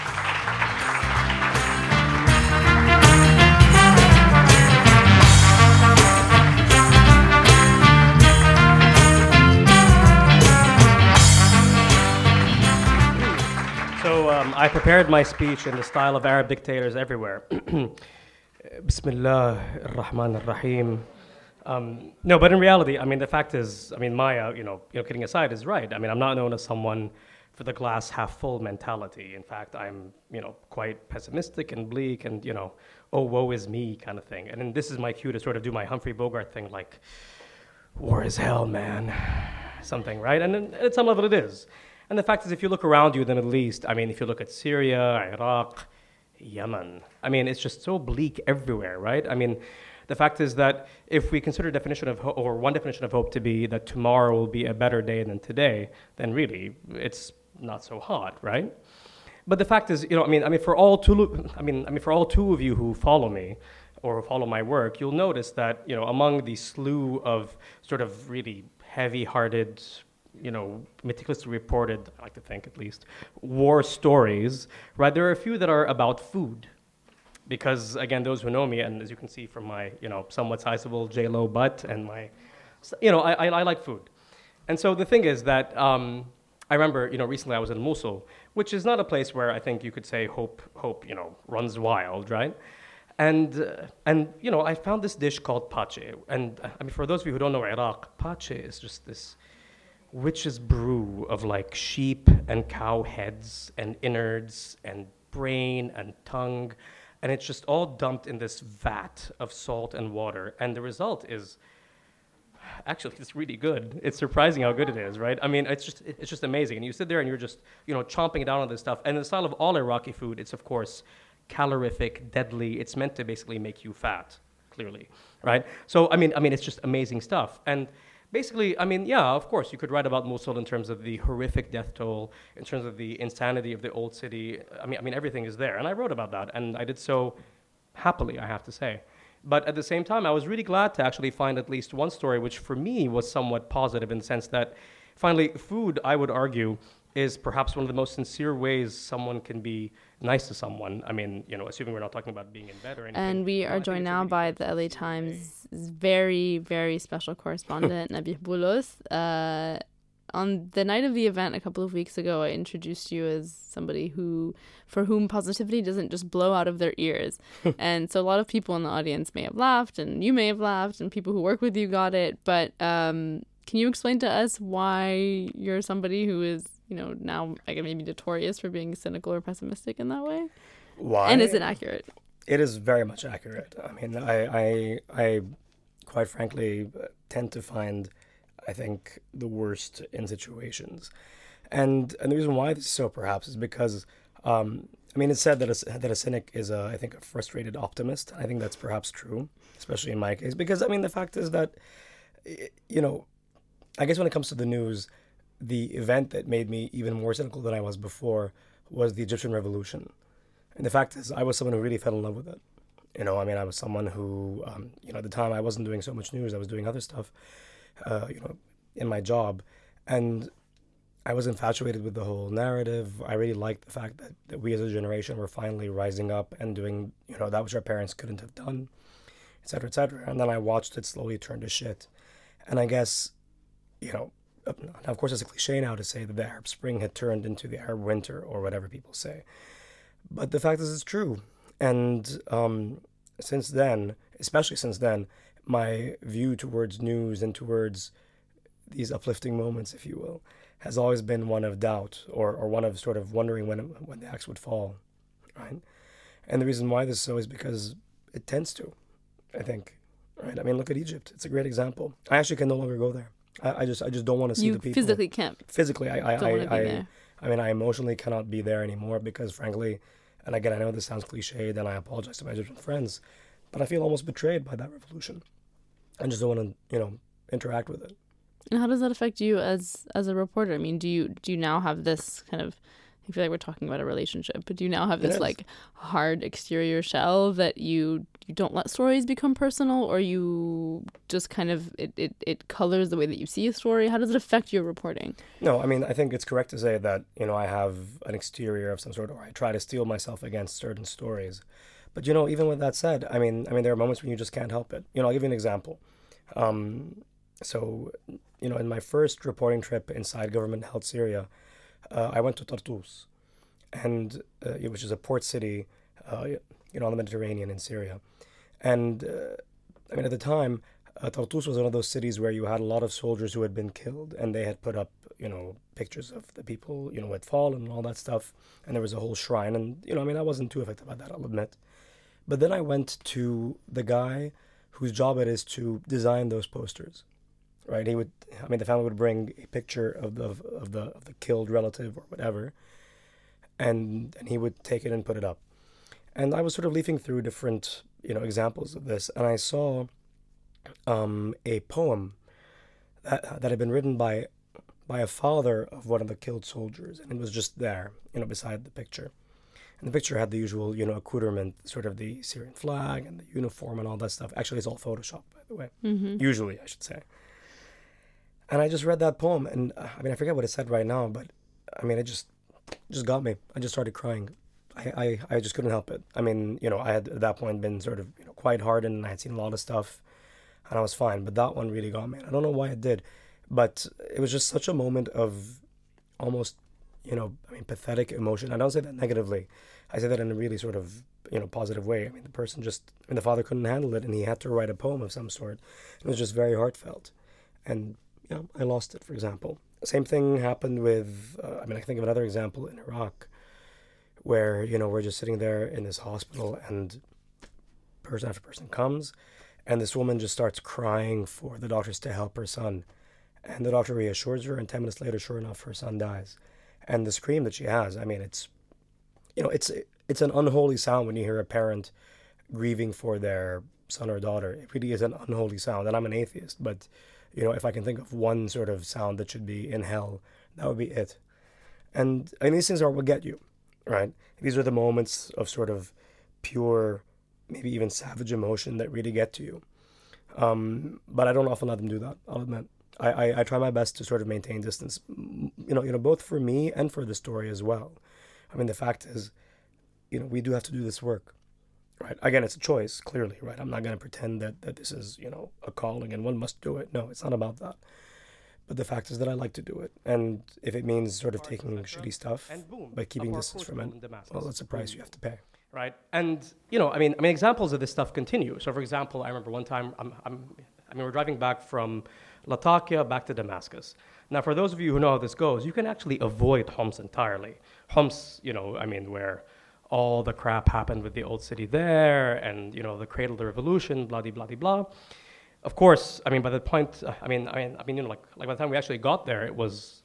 um, I prepared my speech in the style of Arab dictators everywhere. <clears throat> Bismillah ar-Rahman ar-Rahim. Um, no, but in reality, I mean, the fact is, I mean, Maya, you know, you know, kidding aside, is right. I mean, I'm not known as someone for the glass half full mentality. In fact, I'm, you know, quite pessimistic and bleak and, you know, oh, woe is me kind of thing. And then this is my cue to sort of do my Humphrey Bogart thing, like, war is hell, man, <sighs> something, right? And then, at some level it is. And the fact is, if you look around you in the Middle East, I mean, if you look at Syria, Iraq, Yemen, I mean, it's just so bleak everywhere, right? I mean, the fact is that if we consider definition of ho- or one definition of hope to be that tomorrow will be a better day than today, then really it's not so hot, right? But the fact is, you know, I mean, I mean, for all two, I mean, I mean, for all two of you who follow me or follow my work, you'll notice that, you know, among the slew of sort of really heavy-hearted, you know, meticulously reported, I like to think at least, war stories, right? There are a few that are about food. Because again, those who know me, and as you can see from my, you know, somewhat sizable J-Lo butt and my, you know, I, I, I like food. And so the thing is that um, I remember, you know, recently I was in Mosul, which is not a place where I think you could say hope, hope, you know, runs wild, right? And, uh, and you know, I found this dish called pache. And I mean, for those of you who don't know Iraq, pache is just this witch's brew of like sheep and cow heads and innards and brain and tongue. And it's just all dumped in this vat of salt and water. And the result is actually it's really good. It's surprising how good it is, right? I mean, it's just it's just amazing. And you sit there and you're just you know chomping down on this stuff. And in the style of all Iraqi food, it's of course calorific, deadly. It's meant to basically make you fat, clearly, right? So I mean, I mean, it's just amazing stuff. And basically, I mean, yeah, of course, you could write about Mosul in terms of the horrific death toll, in terms of the insanity of the old city. I mean, I mean, everything is there, and I wrote about that, and I did so happily, I have to say. But at the same time, I was really glad to actually find at least one story which, for me, was somewhat positive in the sense that, finally, food, I would argue, is perhaps one of the most sincere ways someone can be nice to someone. I mean, you know, assuming we're not talking about being in bed or anything. And we are joined now really by the LA Times very, very special correspondent, <laughs> Nabih Bulos. Uh, on the night of the event a couple of weeks ago, I introduced you as somebody who, for whom positivity doesn't just blow out of their ears. <laughs> and so a lot of people in the audience may have laughed, and you may have laughed, and people who work with you got it. But um, can you explain to us why you're somebody who is you know, now I get maybe notorious for being cynical or pessimistic in that way? Why? And is it accurate? It is very much accurate. I mean, I, I, I quite frankly tend to find, I think, the worst in situations. And, and the reason why this is so perhaps is because Um, I mean, it's said that a, that a cynic is, a, I think, a frustrated optimist. I think that's perhaps true, especially in my case, because I mean, the fact is that, you know, I guess when it comes to the news, the event that made me even more cynical than I was before was the Egyptian Revolution. And the fact is, I was someone who really fell in love with it. You know, I mean, I was someone who, um, you know, at the time I wasn't doing so much news, I was doing other stuff, uh, you know, in my job. And I was infatuated with the whole narrative. I really liked the fact that, that we as a generation were finally rising up and doing, you know, that which our parents couldn't have done, et cetera, et cetera. And then I watched it slowly turn to shit. And I guess, you know, now of course it's a cliche now to say that the Arab Spring had turned into the Arab Winter or whatever people say. But the fact is, it's true. And um, since then, especially since then, my view towards news and towards these uplifting moments, if you will, has always been one of doubt or, or one of sort of wondering when when the axe would fall, right? And the reason why this is so is because it tends to, I think, right? I mean, look at Egypt; it's a great example. I actually can no longer go there. I, I just I just don't want to see you the people. physically can't. Physically, I I Don't wanna be I, I. I mean, I emotionally cannot be there anymore because, frankly, and again, I know this sounds cliched, and I apologize to my Egyptian friends, but I feel almost betrayed by that revolution. I just don't want to, you know, interact with it. And how does that affect you as as a reporter? I mean, do you do you now have this kind of I feel like we're talking about a relationship, but do you now have this like hard exterior shell that you you don't let stories become personal or you just kind of it, it, it colors the way that you see a story? How does it affect your reporting? No, I mean, I think it's correct to say that, you know, I have an exterior of some sort, or I try to steel myself against certain stories. But, you know, even with that said, I mean, I mean, there are moments when you just can't help it. You know, I'll give you an example. Um, so, you know, in my first reporting trip inside government held Syria, uh, I went to Tartus, and uh, which is a port city, uh, you know, on the Mediterranean in Syria. And uh, I mean, at the time, uh, Tartus was one of those cities where you had a lot of soldiers who had been killed, and they had put up, you know, pictures of the people, you know, who had fallen and all that stuff. And there was a whole shrine, and you know, I mean, I wasn't too affected by that, I'll admit. But then I went to the guy whose job it is to design those posters. Right? He would. I mean, the family would bring a picture of the of the of the killed relative or whatever, and and he would take it and put it up. And I was sort of leafing through different, you know, examples of this, and I saw um, a poem that that had been written by by a father of one of the killed soldiers, and it was just there, you know, beside the picture. And the picture had the usual, you know, accoutrement, sort of the Syrian flag and the uniform and all that stuff. Actually, it's all Photoshop, by the way. Mm-hmm. Usually, I should say. And I just read that poem, and uh, I mean, I forget what it said right now, but I mean, it just just got me. I just started crying. I, I, I just couldn't help it. I mean, you know, I had at that point been sort of you know quite hardened, and I had seen a lot of stuff, and I was fine. But that one really got me. I don't know why it did, but it was just such a moment of almost, you know, I mean, pathetic emotion. I don't say that negatively. I say that in a really sort of you know positive way. I mean, the person just, I mean, the father couldn't handle it, and he had to write a poem of some sort. It was just very heartfelt, and you know, I lost it. For example, same thing happened with. Uh, I mean, I think of another example in Iraq, where you know we're just sitting there in this hospital, and person after person comes, and this woman just starts crying for the doctors to help her son, and the doctor reassures her, and ten minutes later, sure enough, her son dies, and the scream that she has. I mean, it's, you know, it's it's an unholy sound when you hear a parent grieving for their son or daughter. It really is an unholy sound, and I'm an atheist, but you know, if I can think of one sort of sound that should be in hell, that would be it. And and these things are what get you, right? These are the moments of sort of pure, maybe even savage emotion that really get to you. Um, but I don't often let them do that. I'll admit. I, I, I try my best to sort of maintain distance, you know, you know, both for me and for the story as well. I mean, the fact is, you know, we do have to do this work, right? Again, it's a choice, clearly, right? I'm not going to pretend that, that this is, you know, a calling and one must do it. No, it's not about that. But the fact is that I like to do it. And if it means sort of taking shitty stuff, and boom, but keeping distance from it, well, that's a price you have to pay. right? And you know, I mean, I mean, examples of this stuff continue. So, for example, I remember one time, I'm, I'm, I mean, we're driving back from Latakia back to Damascus. Now, for those of you who know how this goes, you can actually avoid Homs entirely. Homs, you know, I mean, where all the crap happened with the old city there, and you know, the cradle of the revolution, blah, blah, blah, blah. Of course, I mean, by the point, I mean, I mean, I mean, you know, like, like by the time we actually got there, it was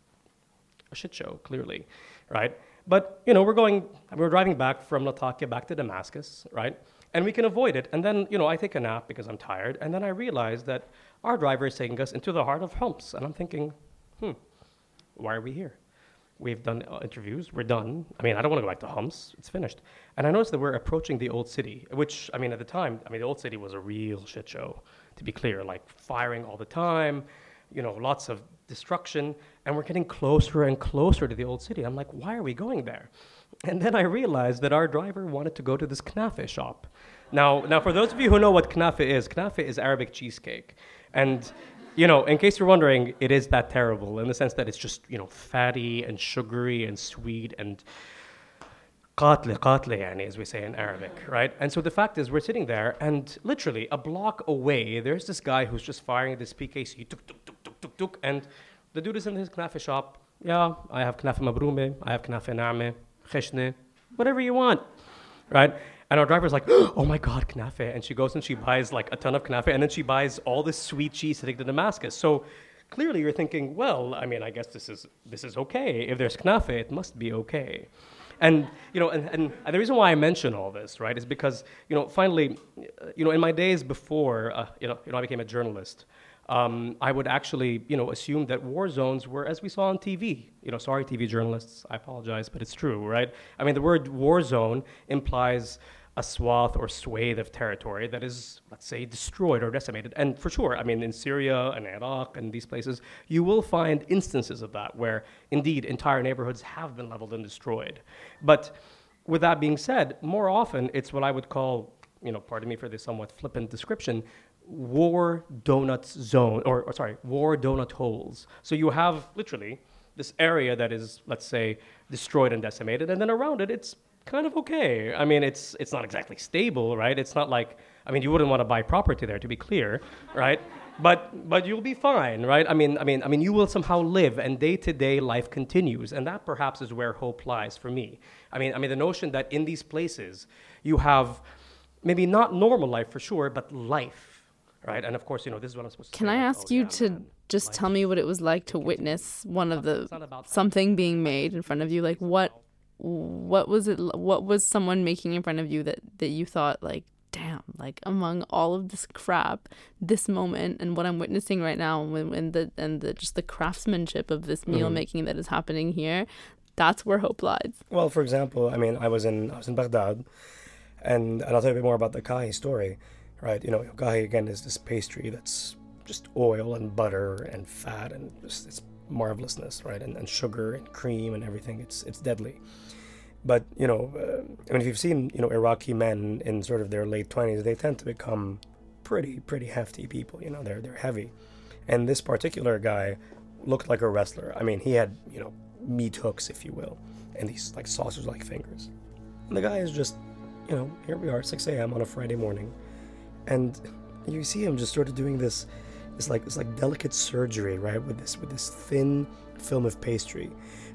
a shit show, clearly, right? But you know, we're going, we're driving back from Latakia back to Damascus, right? And we can avoid it. And then, you know, I take a nap because I'm tired, and then I realize that our driver is taking us into the heart of Homs, and I'm thinking, hmm, why are we here? We've done uh, interviews. We're done. I mean, I don't want to go back to Homs. It's finished. And I noticed that we're approaching the old city, which, I mean, at the time, I mean, the old city was a real shit show, to be clear, like firing all the time, you know, lots of destruction. And we're getting closer and closer to the old city. I'm like, why are we going there? And then I realized that our driver wanted to go to this knafe shop. Now, now, for those of you who know what knafe is, knafe is Arabic cheesecake. And you know, in case you're wondering, it is that terrible in the sense that it's just, you know, fatty and sugary and sweet and qatle, qatle, any as we say in Arabic, right? And so the fact is, we're sitting there and literally a block away, there's this guy who's just firing this PKC, tuk, tuk, tuk, tuk, tuk, tuk, and the dude is in his knafe shop. Yeah, I have knafe mabrume, I have knafe na'me, kheshne, whatever you want, right? And our driver's like, <gasps> oh my God, knafe. And she goes and she buys like a ton of knafe and then she buys all this sweet cheese to take to Damascus. So clearly you're thinking, well, I mean, I guess this is, this is okay. If there's knafe, it must be okay. And, you know, and, and the reason why I mention all this, right, is because, you know, finally, you know, in my days before, uh, you, know, you know, I became a journalist, um, I would actually, you know, assume that war zones were as we saw on TV. You know, sorry, TV journalists, I apologize, but it's true, right? I mean, the word war zone implies a swath or swathe of territory that is, let's say, destroyed or decimated. And for sure, I mean, in Syria and Iraq and these places, you will find instances of that where indeed entire neighborhoods have been leveled and destroyed. But with that being said, more often it's what I would call, you know, pardon me for this somewhat flippant description, war donut zone, or, or sorry, war donut holes. So you have literally this area that is, let's say, destroyed and decimated, and then around it, it's kind of okay. I mean, it's it's not exactly stable, right? It's not like I mean, you wouldn't want to buy property there, to be clear, right? But but you'll be fine, right? I mean, I mean, I mean, you will somehow live, and day-to-day life continues, and that perhaps is where hope lies for me. I mean, I mean, the notion that in these places you have maybe not normal life for sure, but life, right? And of course, you know, this is what I'm supposed to. Can I ask oh, you yeah, to man, just life. tell me what it was like to witness one of the something being made in front of you? Like what what was it what was someone making in front of you that that you thought like damn like among all of this crap this moment and what i'm witnessing right now and, and the and the just the craftsmanship of this meal mm-hmm. making that is happening here that's where hope lies. Well for example i mean i was in i was in baghdad and, and i'll tell you a bit more about the kahi story right? You know kahi again is this pastry that's just oil and butter and fat and just it's marvelousness right? And, and sugar and cream and everything. It's it's deadly but you know, uh, I mean, if you've seen you know Iraqi men in sort of their late twenties, they tend to become pretty pretty hefty people. You know, they're they're heavy, and this particular guy looked like a wrestler. I mean, he had you know meat hooks, if you will, and these like saucers-like fingers. And the guy is just, you know, here we are, 6 a.m. on a Friday morning, and you see him just sort of doing this, this like this like delicate surgery, right, with this with this thin film of pastry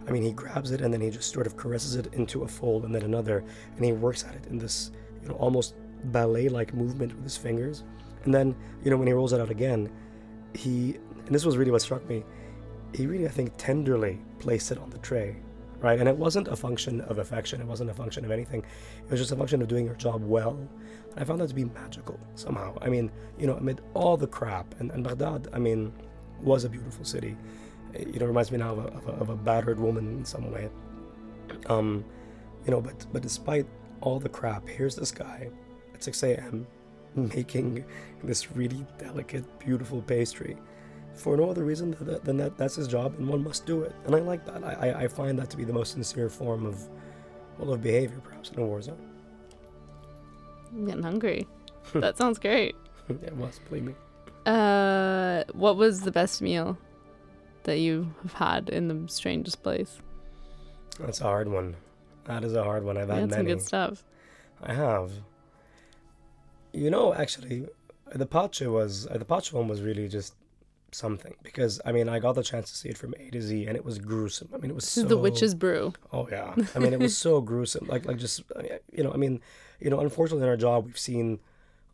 I mean, he grabs it and then he just sort of caresses it into a fold and then another, and he works at it in this, you know, almost ballet-like movement with his fingers. And then, you know, when he rolls it out again, he, and this was really what struck me, he really, I think, tenderly placed it on the tray, right? And it wasn't a function of affection, it wasn't a function of anything, it was just a function of doing your job well. And I found that to be magical somehow. I mean, you know, amid all the crap, and, and Baghdad, I mean, was a beautiful city you know reminds me now of a, of a, of a battered woman in some way. Um you know but but despite all the crap here's this guy at 6 a.m making this really delicate beautiful pastry for no other reason than that that's his job and one must do it. And i like that. I, I find that to be the most sincere form of well of behavior perhaps in a war zone. I'm getting hungry. <laughs> That sounds great. It was believe me. Uh what was the best meal that you have had in the strangest place? That's a hard one. That is a hard one. I've had, had many. some good stuff. I have. You know, actually, the Pacha was uh, the Pacha one was really just something because I mean I got the chance to see it from A to Z and it was gruesome. I mean it was so, the witch's brew. Oh yeah, I mean it was so <laughs> gruesome. Like like just you know I mean you know unfortunately in our job we've seen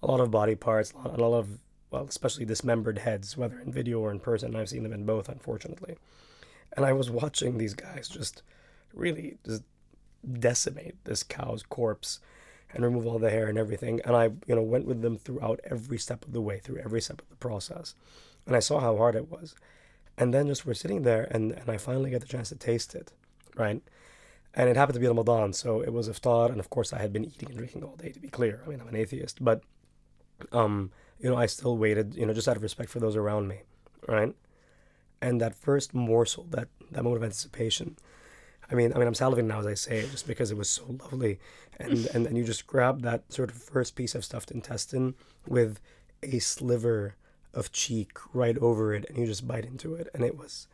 a lot of body parts, a lot, a lot of well, especially dismembered heads, whether in video or in person. I've seen them in both, unfortunately. And I was watching these guys just really just decimate this cow's corpse and remove all the hair and everything. And I, you know, went with them throughout every step of the way, through every step of the process. And I saw how hard it was. And then just we're sitting there and, and I finally get the chance to taste it, right? And it happened to be Ramadan, so it was iftar, and of course I had been eating and drinking all day. To be clear, I mean I'm an atheist, but um, you know I still waited, you know, just out of respect for those around me, right? And that first morsel, that that moment of anticipation, I mean, I mean, I'm salivating now as I say it, just because it was so lovely, and <laughs> and and you just grab that sort of first piece of stuffed intestine with a sliver of cheek right over it, and you just bite into it, and it was,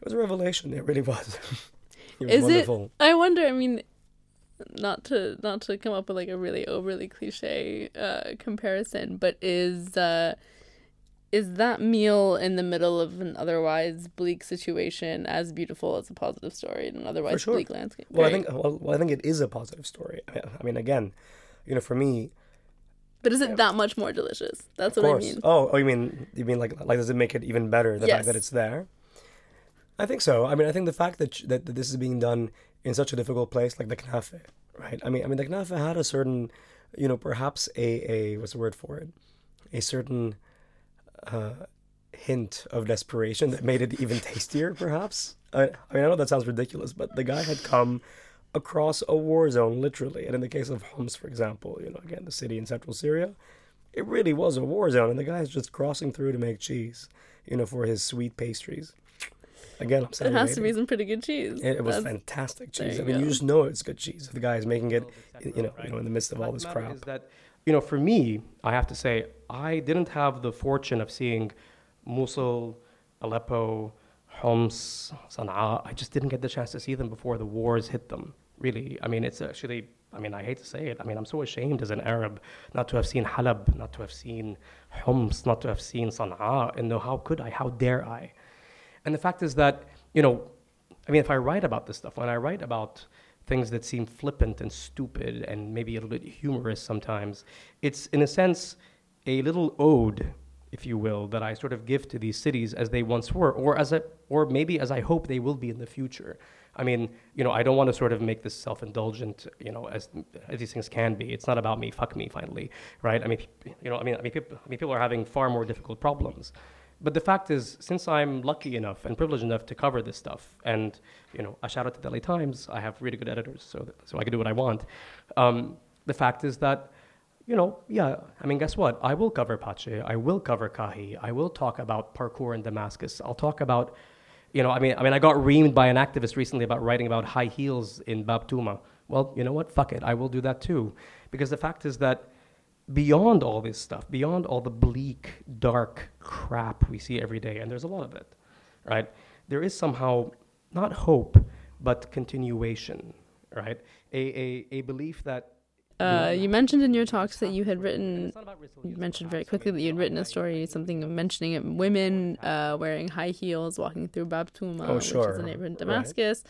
it was a revelation. It really was. <laughs> it was Is wonderful. it? I wonder. I mean, not to not to come up with like a really overly cliche uh, comparison, but is uh, is that meal in the middle of an otherwise bleak situation as beautiful as a positive story in an otherwise sure. bleak landscape? Well, Great. I think well, well, I think it is a positive story. I mean, I mean, again, you know, for me. But is it that much more delicious? That's what course. I mean. Oh, oh, you mean you mean like like does it make it even better the yes. fact that it's there? I think so. I mean, I think the fact that, that that this is being done in such a difficult place like the Knafe, right? I mean, I mean the Knafe had a certain, you know, perhaps a a what's the word for it, a certain uh, hint of desperation that made it even tastier, perhaps. I, I mean, I know that sounds ridiculous, but the guy had come across a war zone, literally. And in the case of Homs, for example, you know, again, the city in central Syria, it really was a war zone, and the guy's just crossing through to make cheese, you know, for his sweet pastries. Again, I'm It has to be some pretty good cheese. It, it was That's, fantastic cheese. I mean, go. you just know it's good cheese. The guy is making it, you know, you know, in the midst of all this crap. Is that, you know, for me, I have to say, I didn't have the fortune of seeing Mosul, Aleppo, Homs, Sana'a. I just didn't get the chance to see them before the wars hit them. Really, I mean, it's actually. I mean, I hate to say it. I mean, I'm so ashamed as an Arab not to have seen Halab, not to have seen Homs, not to have seen Sana'a. And no, how could I? How dare I? And the fact is that, you know, I mean, if I write about this stuff, when I write about things that seem flippant and stupid and maybe a little bit humorous sometimes, it's in a sense a little ode, if you will, that I sort of give to these cities as they once were, or as a, or maybe as I hope they will be in the future. I mean, you know, I don't want to sort of make this self-indulgent, you know, as, as these things can be. It's not about me, fuck me, finally, right? I mean, you know, I mean, I mean, people, I mean, people are having far more difficult problems but the fact is, since I'm lucky enough and privileged enough to cover this stuff, and you know, a shout out to the LA Times, I have really good editors, so that, so I can do what I want. Um, the fact is that, you know, yeah, I mean, guess what? I will cover Pache, I will cover Kahi, I will talk about parkour in Damascus. I'll talk about, you know, I mean, I mean, I got reamed by an activist recently about writing about high heels in Bab. Well, you know what? Fuck it, I will do that too, because the fact is that beyond all this stuff, beyond all the bleak, dark crap we see every day, and there's a lot of it, right? There is somehow not hope, but continuation, right? A, a, a belief that uh, you mentioned in your talks that you had written, you mentioned very quickly that you had written a story, something mentioning it, women uh, wearing high heels walking through Bab Touma, oh, sure. which is a neighborhood in Damascus,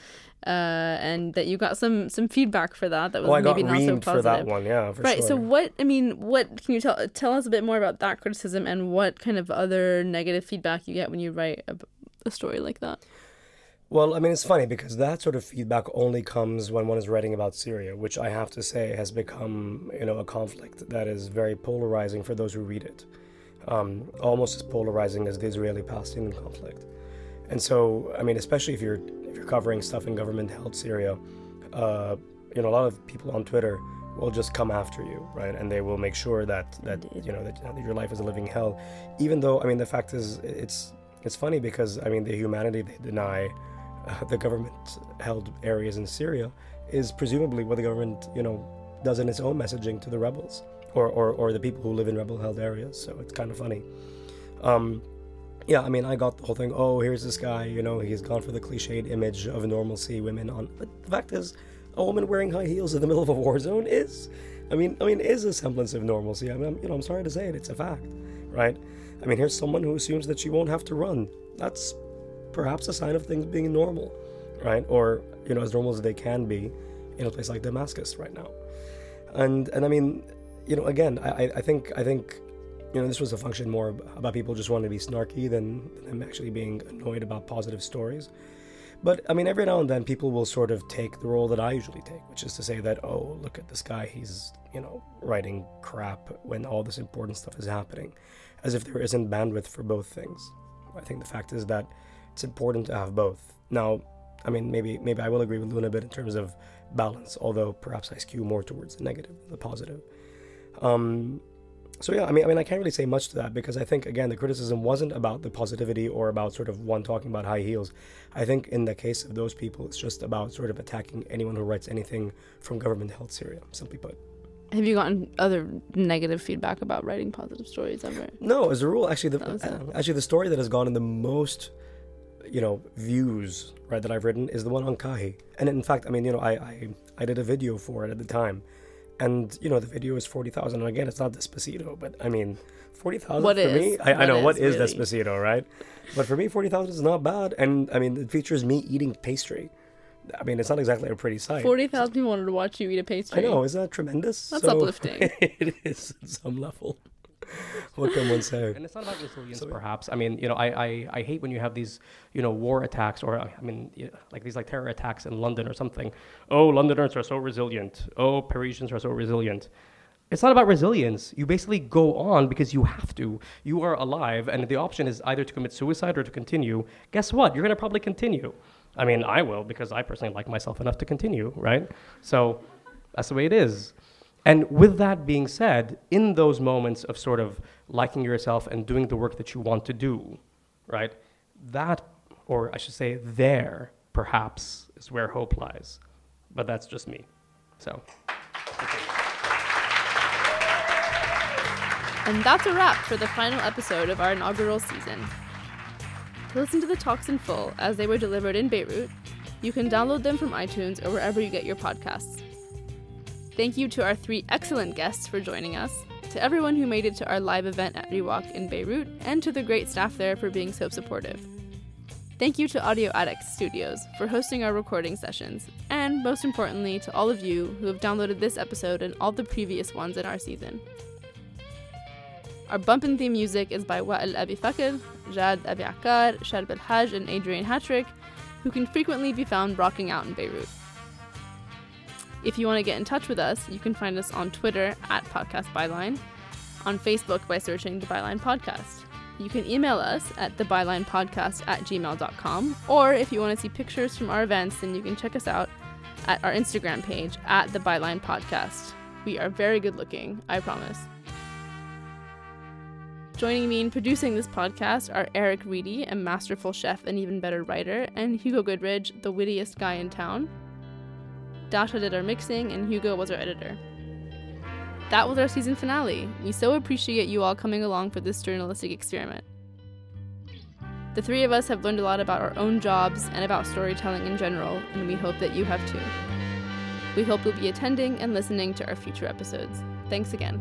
right. uh, and that you got some some feedback for that. That was oh, maybe not so positive. for that one, yeah, right. Sure. So what? I mean, what can you tell tell us a bit more about that criticism and what kind of other negative feedback you get when you write a, a story like that? Well, I mean, it's funny because that sort of feedback only comes when one is writing about Syria, which I have to say has become, you know, a conflict that is very polarizing for those who read it, um, almost as polarizing as the Israeli-Palestinian conflict. And so, I mean, especially if you're if you're covering stuff in government-held Syria, uh, you know, a lot of people on Twitter will just come after you, right? And they will make sure that that you know that, that your life is a living hell, even though I mean the fact is it's it's funny because I mean the humanity they deny <laughs> the government held areas in Syria is presumably what the government, you know, does in its own messaging to the rebels or, or, or the people who live in rebel held areas. So it's kind of funny. Um, yeah, I mean, I got the whole thing. Oh, here's this guy, you know, he's gone for the cliched image of normalcy, women on. But the fact is, a woman wearing high heels in the middle of a war zone is, I mean, I mean, is a semblance of normalcy. I mean, I'm, you know, I'm sorry to say it, it's a fact, right? I mean, here's someone who assumes that she won't have to run. That's perhaps a sign of things being normal, right? Or you know, as normal as they can be in a place like Damascus right now. And and I mean, you know, again, I I think I think you know this was a function more about people just wanting to be snarky than them actually being annoyed about positive stories. But I mean, every now and then people will sort of take the role that I usually take, which is to say that, oh, look at this guy, he's, you know, writing crap when all this important stuff is happening, as if there isn't bandwidth for both things. I think the fact is that it's important to have both. Now, I mean, maybe maybe I will agree with Luna a bit in terms of balance, although perhaps I skew more towards the negative than the positive. Um, so yeah, I mean, I mean, I can't really say much to that because I think again the criticism wasn't about the positivity or about sort of one talking about high heels. I think in the case of those people, it's just about sort of attacking anyone who writes anything from government-held Syria. Simply put. Have you gotten other negative feedback about writing positive stories ever? No, as a rule, actually, the uh, actually the story that has gotten the most, you know, views right that I've written is the one on Kahi. And in fact, I mean, you know, I I, I did a video for it at the time. And you know the video is 40,000 and again it's not Despacito but I mean 40,000 for is? me I, I know what is really? Despacito right? But for me 40,000 is not bad. And I mean it features me eating pastry. I mean it's not exactly a pretty sight. 40,000 people wanted to watch you eat a pastry. I know is that tremendous? That's so, <laughs> uplifting. it is at some level <laughs> what can one say? And it's not about resilience, so, perhaps. I mean, you know, I, I, I hate when you have these, you know, war attacks or, I mean, you know, like these like terror attacks in London or something. Oh, Londoners are so resilient. Oh, Parisians are so resilient. It's not about resilience. You basically go on because you have to. You are alive, and the option is either to commit suicide or to continue. Guess what? You're going to probably continue. I mean, I will because I personally like myself enough to continue, right? So that's the way it is. And with that being said, in those moments of sort of liking yourself and doing the work that you want to do, right? That, or I should say, there, perhaps, is where hope lies. But that's just me. So. And that's a wrap for the final episode of our inaugural season. To listen to the talks in full as they were delivered in Beirut, you can download them from iTunes or wherever you get your podcasts. Thank you to our three excellent guests for joining us, to everyone who made it to our live event at Riwaq in Beirut, and to the great staff there for being so supportive. Thank you to Audio Addict Studios for hosting our recording sessions, and most importantly, to all of you who have downloaded this episode and all the previous ones in our season. Our bump and theme music is by Wa'il Abi Fakr, Jad Abi Akkar, Sharb Al Haj, and Adrian Hatrick, who can frequently be found rocking out in Beirut. If you want to get in touch with us, you can find us on Twitter at Podcast Byline, on Facebook by searching The Byline Podcast. You can email us at thebylinepodcast at gmail.com, or if you want to see pictures from our events, then you can check us out at our Instagram page at The Byline Podcast. We are very good looking, I promise. Joining me in producing this podcast are Eric Reedy, a masterful chef and even better writer, and Hugo Goodridge, the wittiest guy in town. Dasha did our mixing, and Hugo was our editor. That was our season finale. We so appreciate you all coming along for this journalistic experiment. The three of us have learned a lot about our own jobs and about storytelling in general, and we hope that you have too. We hope you'll be attending and listening to our future episodes. Thanks again.